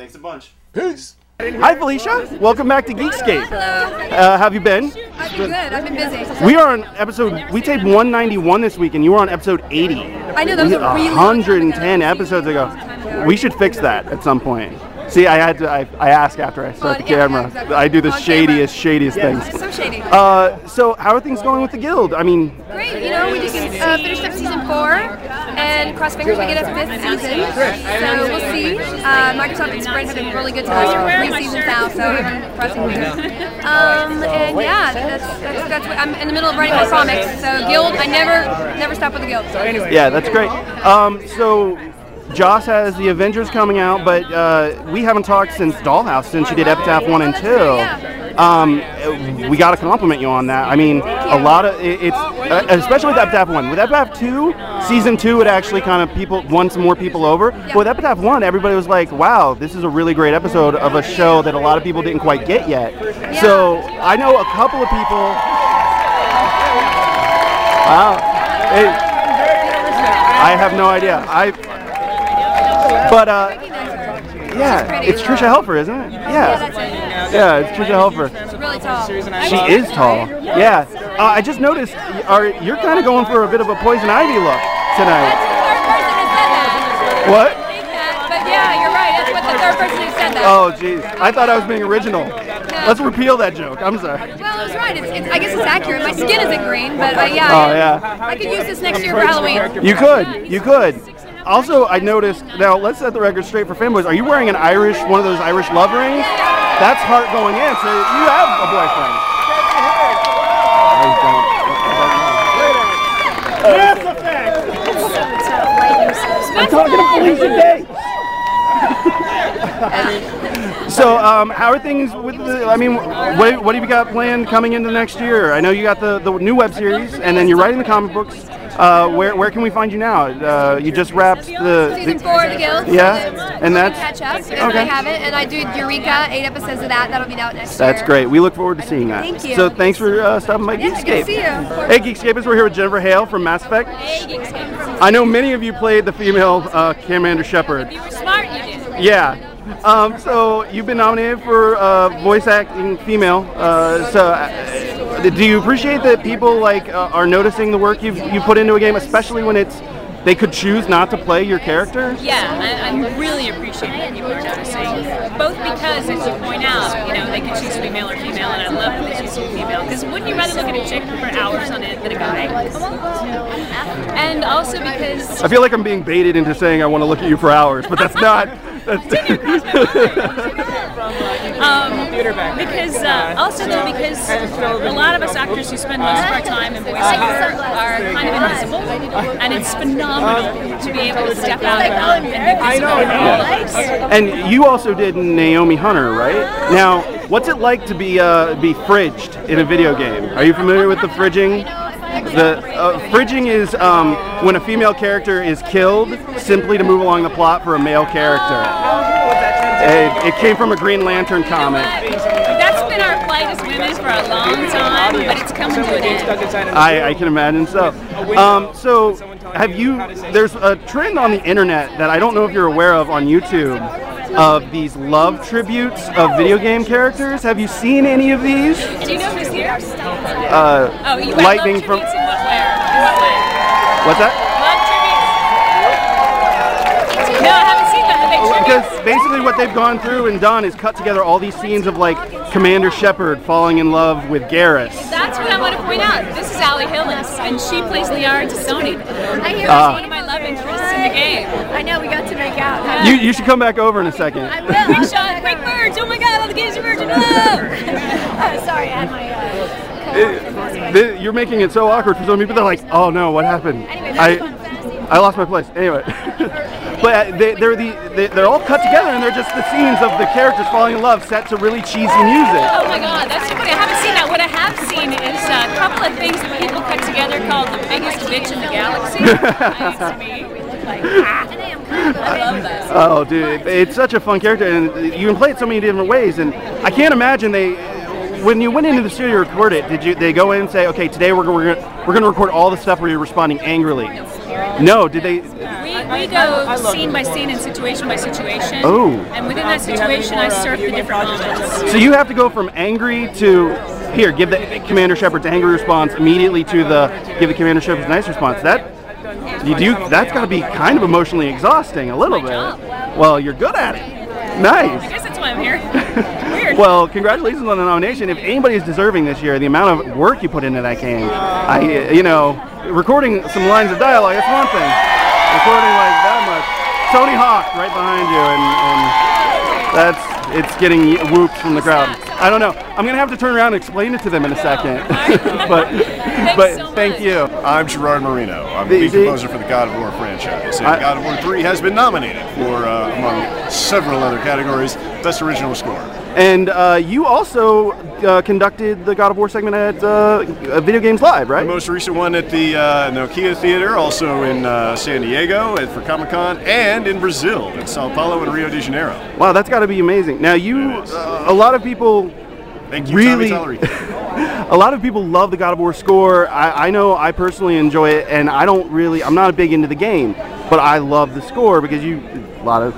Thanks a bunch. Peace. Hi, Felicia. Welcome back to Geekscape. Hello. Uh, how have you been? I've been good. I've been busy. We are on episode. We taped 191 this week, and you were on episode 80. I know that was a really long time 110 episodes ago. Long time ago. We should fix that at some point. See, I had to. I, I ask after I start On- the yeah, camera. yeah, exactly. I do the On shadiest, camera. shadiest It's things. so shady. Uh, so how are things going with the guild? I mean, Great. You know, we just uh, finished up season four, and cross fingers we get a fifth season. So we'll see. Uh, Microsoft and Sprint have been really good to us for three seasons now, so I'm crossing fingers. Um, and yeah, that's, that's, that's what, I'm in the middle of writing my comics. So guild, I never never stop with the guild. So anyway. Yeah, that's great. Um, so. Joss has the Avengers coming out, but uh, we haven't talked since Dollhouse, since you did Epitaph 1 and 2. Um, we got to compliment you on that. I mean, a lot of it, it's uh, especially with Epitaph One. With Epitaph Two, season two, it actually kind of people won some more people over. But with Epitaph One, everybody was like, "Wow, this is a really great episode of a show that a lot of people didn't quite get yet." So I know a couple of people. Wow. I have no idea. I. But uh, yeah, it's Tricia Helfer, isn't it? Yeah, Yeah. that's it. Yeah, it's Tricia Helfer. She's really tall. She is tall. Yeah. Uh, I just noticed are you're kind of going for a bit of a poison ivy look tonight. the third person who said that. What? I think that, But yeah, you're right. That's what the third person who said that. Oh, jeez. I thought I was being original. Let's repeal that joke. I'm sorry. Well, it was right. It's, it's, I guess it's accurate. My skin isn't green, but uh, yeah. Oh, yeah. I could use this next year for Halloween. You could. You could. Also, I noticed. Now, let's set the record straight for fanboys. Are you wearing an Irish, one of those Irish love rings? That's heart going in. So you have a boyfriend. I'm talking to Felicia Day. so, um, how are things with the? I mean, what, what have you got planned coming into next year? I know you got the, the new web series, and then you're writing the comic books. Uh, where, where can we find you now? Uh, you just wrapped the. Season the- four of the Guild. Yeah, so and that's- catch up. And okay. I have it, and I do Eureka, eight episodes of that. That'll be out next That's year. great. We look forward to seeing that. Thank you. So thanks for uh, stopping by Yeah, Geekscape. good to see you. Hey, Geekscapers, we're here with Jennifer Hale from Mass Effect. Hey Geekscape. I know many of you played the female uh, Commander Shepard. You were smart, you did. Yeah. Um, so you've been nominated for uh, voice acting female. Uh, so uh, do you appreciate that people like uh, are noticing the work you've you put into a game, especially when it's they could choose not to play your character? Yeah, I, I really appreciate that people are noticing. Both because, as you point out, you know, they can choose to be male or female, and I love that they choose to be female. Because wouldn't you rather look at a chick for hours on it than a guy? And also because I feel like I'm being baited into saying I want to look at you for hours, but that's not. That's Um, because uh, also though because a lot of us actors who spend most of our time in voiceover are kind of invisible, and it's phenomenal to be able to step out um, and be visible in all of us. And you also did Naomi Hunter, right? Now, what's it like to be uh, be fridged in a video game? Are you familiar with the fridging? The uh, fridging is um, when a female character is killed simply to move along the plot for a male character. It, it came from a Green Lantern comic. That's been our fight as women for a long time, but it's coming to an end. I, I can imagine so. Um, so, have you? There's a trend on the internet that I don't know if you're aware of on YouTube of these love tributes of video game characters. Have you seen any of these? Do you know who's here? Uh, Oh, you Lightning from tributes in what way? In what way? What's that? Love tributes. No, I haven't seen them. Are they tributes? Because basically what they've gone through and done is cut together all these scenes of like Commander Shepard falling in love with Garrus. That's what I want to point out. This is Ali Hillis, and she plays Liara T'Soni. I hear Ah. One of my love interests in the game. I know we got to make out. You, you should come back over in a second. I Quick will. shot, quick birds! Oh my god, all the games are virgin. Oh! Oh, sorry, I had my. Uh, It- you're making it so awkward for some people. They're like, "Oh no, what happened?" I, that's fun. Fantasy. I lost my place. Anyway, but uh, they, they're the they, they're all cut together, and they're just the scenes of the characters falling in love, set to really cheesy music. Oh my god, that's so funny. I haven't seen that. What I have seen is a couple of things that people cut together called the biggest bitch in the galaxy. Like, ah. I love that. Oh, dude, it's such a fun character, and you can play it so many different ways. And I can't imagine they, when you went into the studio to record it, did you they go in and say, okay, today we're we're gonna, we're gonna record all the stuff where you're responding angrily? No, did they? We, we go scene by scene and situation by situation. Oh. And within that situation, I surf the different moments. So you have to go from angry to here, give the Commander Shepard's angry response immediately to the give the Commander Shepard's nice response. That you do. That's got to be kind of emotionally exhausting a little bit. Well, you're good at it. Nice. I guess that's why I'm here. Weird. Well, congratulations on the nomination. If anybody is deserving this year, the amount of work you put into that game, I, you know, recording some lines of dialogue, that's one thing. Recording like that much. Tony Hawk right behind you, and, and that's, it's getting whoops from the crowd. I don't know. I'm going to have to turn around and explain it to them in a second. but but so thank you. I'm Gerard Marino. I'm The- the lead composer for the God of War franchise. And I- God of War 3 has been nominated for, uh, among several other categories, Best Original Score. And uh, you also uh, conducted the God of War segment at uh, Video Games Live, right? The most recent one at the uh, Nokia Theater, also in uh, San Diego at, for Comic Con, and in Brazil, in Sao Paulo and Rio de Janeiro. Wow, that's got to be amazing. Now, you, uh, a lot of people Thank you, Really? A lot of people love the God of War score. I, I know I personally enjoy it, and I don't really. I'm not a big into the game, but I love the score because you a lot of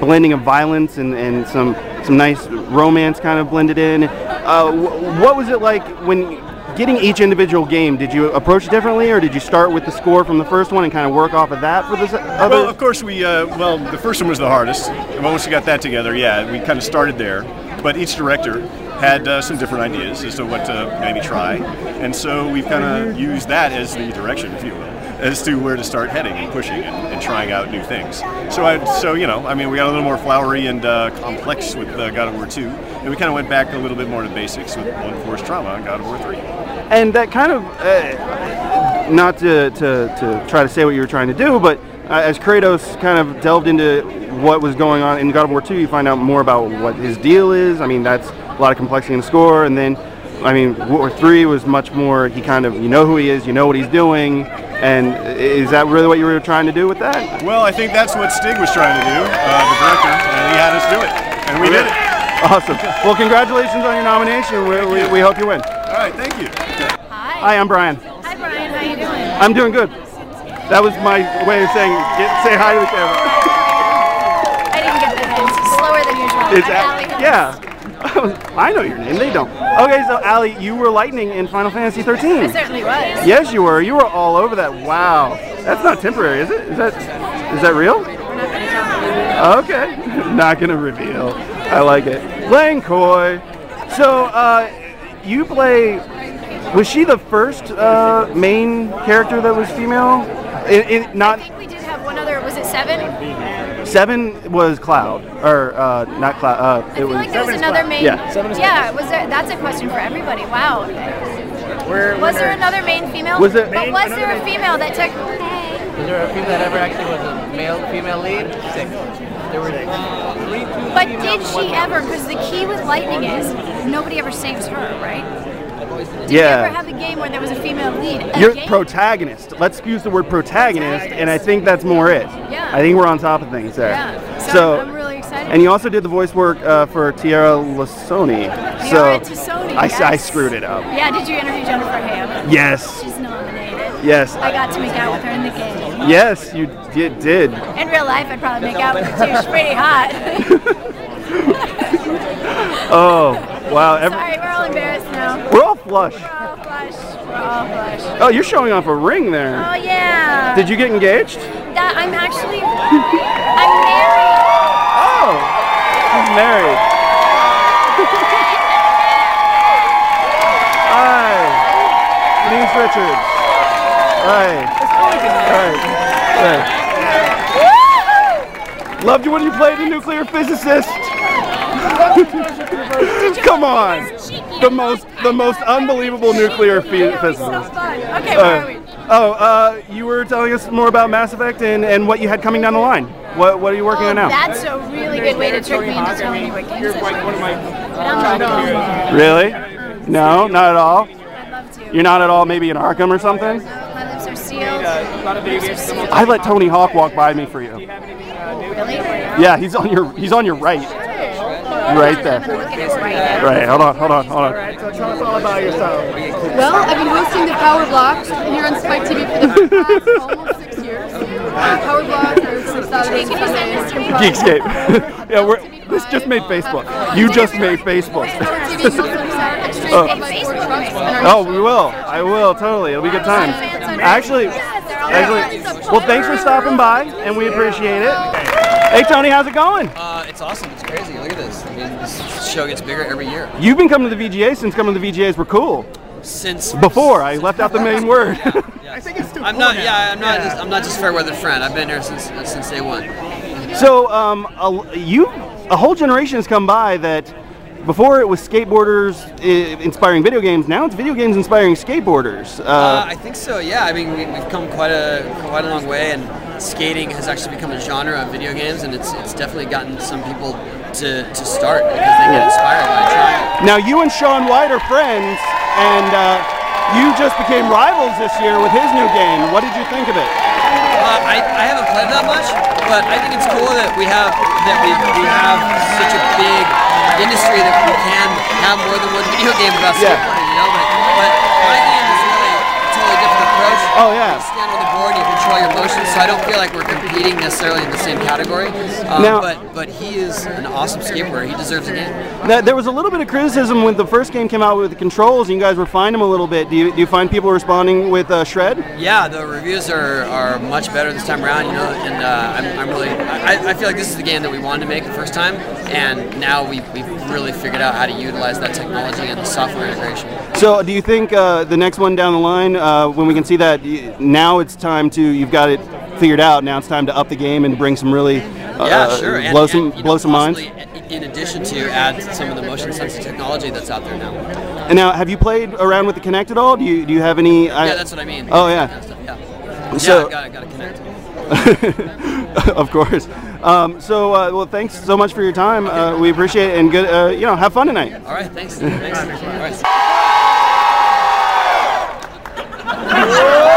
blending of violence and, and some some nice romance kind of blended in. Uh, what was it like when getting each individual game? Did you approach it differently, or did you start with the score from the first one and kind of work off of that for the other? Well, of course, we, uh, well, the first one was the hardest. Once we got that together, yeah, we kind of started there. But each director had uh, some different ideas as to what to maybe try. And so we've kind of used that as the direction, if you will, as to where to start heading and pushing and, and trying out new things. So, I, so you know, I mean, we got a little more flowery and uh, complex with uh, God of War 2. And we kind of went back a little bit more to basics with One Force Trauma and God of War 3. and that kind of uh, not to, to, to try to say what you were trying to do, but uh, as Kratos kind of delved into what was going on in God of War 2, you find out more about what his deal is. I mean, that's a lot of complexity in the score, and then, I mean, War 3 was much more. He kind of, you know who he is, you know what he's doing, and is that really what you were trying to do with that? Well, I think that's what Stig was trying to do, uh, the director, and he had us do it. And we did it. Awesome. Well, congratulations on your nomination. We, we, we hope you win. All right, thank you. Hi. Hi, I'm Brian. Hi, Brian. How you doing? I'm doing good. That was my way of saying get, say hi to the camera. I didn't get the hint. Slower than usual. It's I'm Al- Ali. I know your name. They don't. Okay, so Ali, you were Lightning in Final Fantasy I 13. certainly was. Yes, you were. You were all over that. Wow. That's not temporary, is it? Is that is that real? Not going to talk about it. Okay. not gonna reveal. I like it. Lang Coy. So, uh, you play. Was she the first uh, main character that was female? It, in, I not seven? seven was Cloud, or uh, not Cloud. Uh, I it feel was. like there was another main. Yeah. Yeah. Was there? That's a question for everybody. Wow. Was there another main female? Was it- But was there a female that took? Was there a female that ever actually was a male female lead? Six. There were three, two But did she ever? Because the key with Lightning is nobody ever saves her, right? Did Yeah. you ever have a game where there was a female lead? A You're game? protagonist. Let's use the word protagonist, and I think that's more it. Yeah. I think we're on top of things there. Yeah. So, So, I'm really excited and you also did the voice work uh, for Tierra Lasoni. Tiara Tassoni, I, I yes. screwed it up. Yeah, did you interview Jennifer Ham? Yes. She's nominated. Yes. I got to make out with her in the game. Yes, you did. did. In real life, I'd probably make out with her too. She's pretty hot. Oh, wow. Every, Sorry, we're all embarrassed now. we're all flush. We're all flush. We're all flush. Oh, you're showing off a ring there. Oh yeah. Did you get engaged? That I'm actually I'm married. Oh, he's married. Hi, Denise Richards. Hi. Hi. Hi. Loved you when you played the nuclear physicist. Come on, the most the most unbelievable nuclear phy- physicist. Okay, uh, where are we? Oh, uh, you were telling us more about Mass Effect and, and what you had coming down the line. What what are you working on um, now? That's a really good way to trick me into telling you what games I play. But I'm Really? No, not at all. I'd love to. You're not at all maybe in Arkham or something? My lips are sealed. Lips are sealed. I let Tony Hawk walk by me for you. Really? Yeah, he's on your he's on your right. Right there. gonna look at his right hold on, hold on, hold on. So tell us all about yourself. Well, I've been hosting the Power Blocks here on Spike TV for the past almost six years. Uh, Power Blocks are some Saturdays and Geekscape. yeah, we're this just made Facebook. You just made Facebook. TV most of the Saturdays, straight Oh. up by sports trucks and our Oh, we will. I will totally. It'll be good times. Actually, actually, well, thanks for stopping by, and we appreciate it. Hey, Tony, how's it going? Uh, it's awesome. It's crazy. Look at this. I mean, this show gets bigger every year. You've been coming to the VGA since coming to the VGAs were cool. Since Before, I left out the main word. I think it's too I'm not. Yeah, I'm not. Just, I'm not just fair weather friend. I've been here since since day one. So, um, a, you, a whole generation has come by that before it was skateboarders uh, inspiring video games. Now it's video games inspiring skateboarders. Uh, Uh, I think so. Yeah. I mean, we, we've come quite a quite a long way, and skating has actually become a genre of video games, and it's it's definitely gotten some people to, to start because they get inspired by trying. now you and Shaun White are friends, and uh, you just became rivals this year with his new game. What did you think of it? Uh, I, I haven't played that much, but I think it's cool that we have that we, we have such a big industry that we can have more than one video game about Yeah. skateboarding. You know, but, but my game is really a totally different approach. Oh, yeah. You stand on the board, you control your motions, so I don't feel like we're competing necessarily in the same category. Um, Now- but but he is an awesome skateboarder. He deserves a game. That, there was a little bit of criticism when the first game came out with the controls, and you guys refined them a little bit. Do you, do you find people responding with uh, Shred? Yeah, the reviews are, are much better this time around, you know, and uh, I'm, I'm really, I, I feel like this is the game that we wanted to make the first time, and now we, we've really figured out how to utilize that technology and the software integration. So, do you think uh, the next one down the line, uh, when we can see that, now it's time to, you've got it figured out, now it's time to up the game and bring some really, uh, yeah, sure. And, blow some, and, blow know, some minds? In addition to add some of the motion sensor technology that's out there now. And now, have you played around with the Kinect at all? Do you, do you have any? yeah, that's what I mean. Oh, yeah. Yeah, So- yeah, got got to connect. of course. Um, so, uh, well, thanks so much for your time. Uh, we appreciate it, and good. Uh, you know, have fun tonight. All right, thanks. thanks. All right.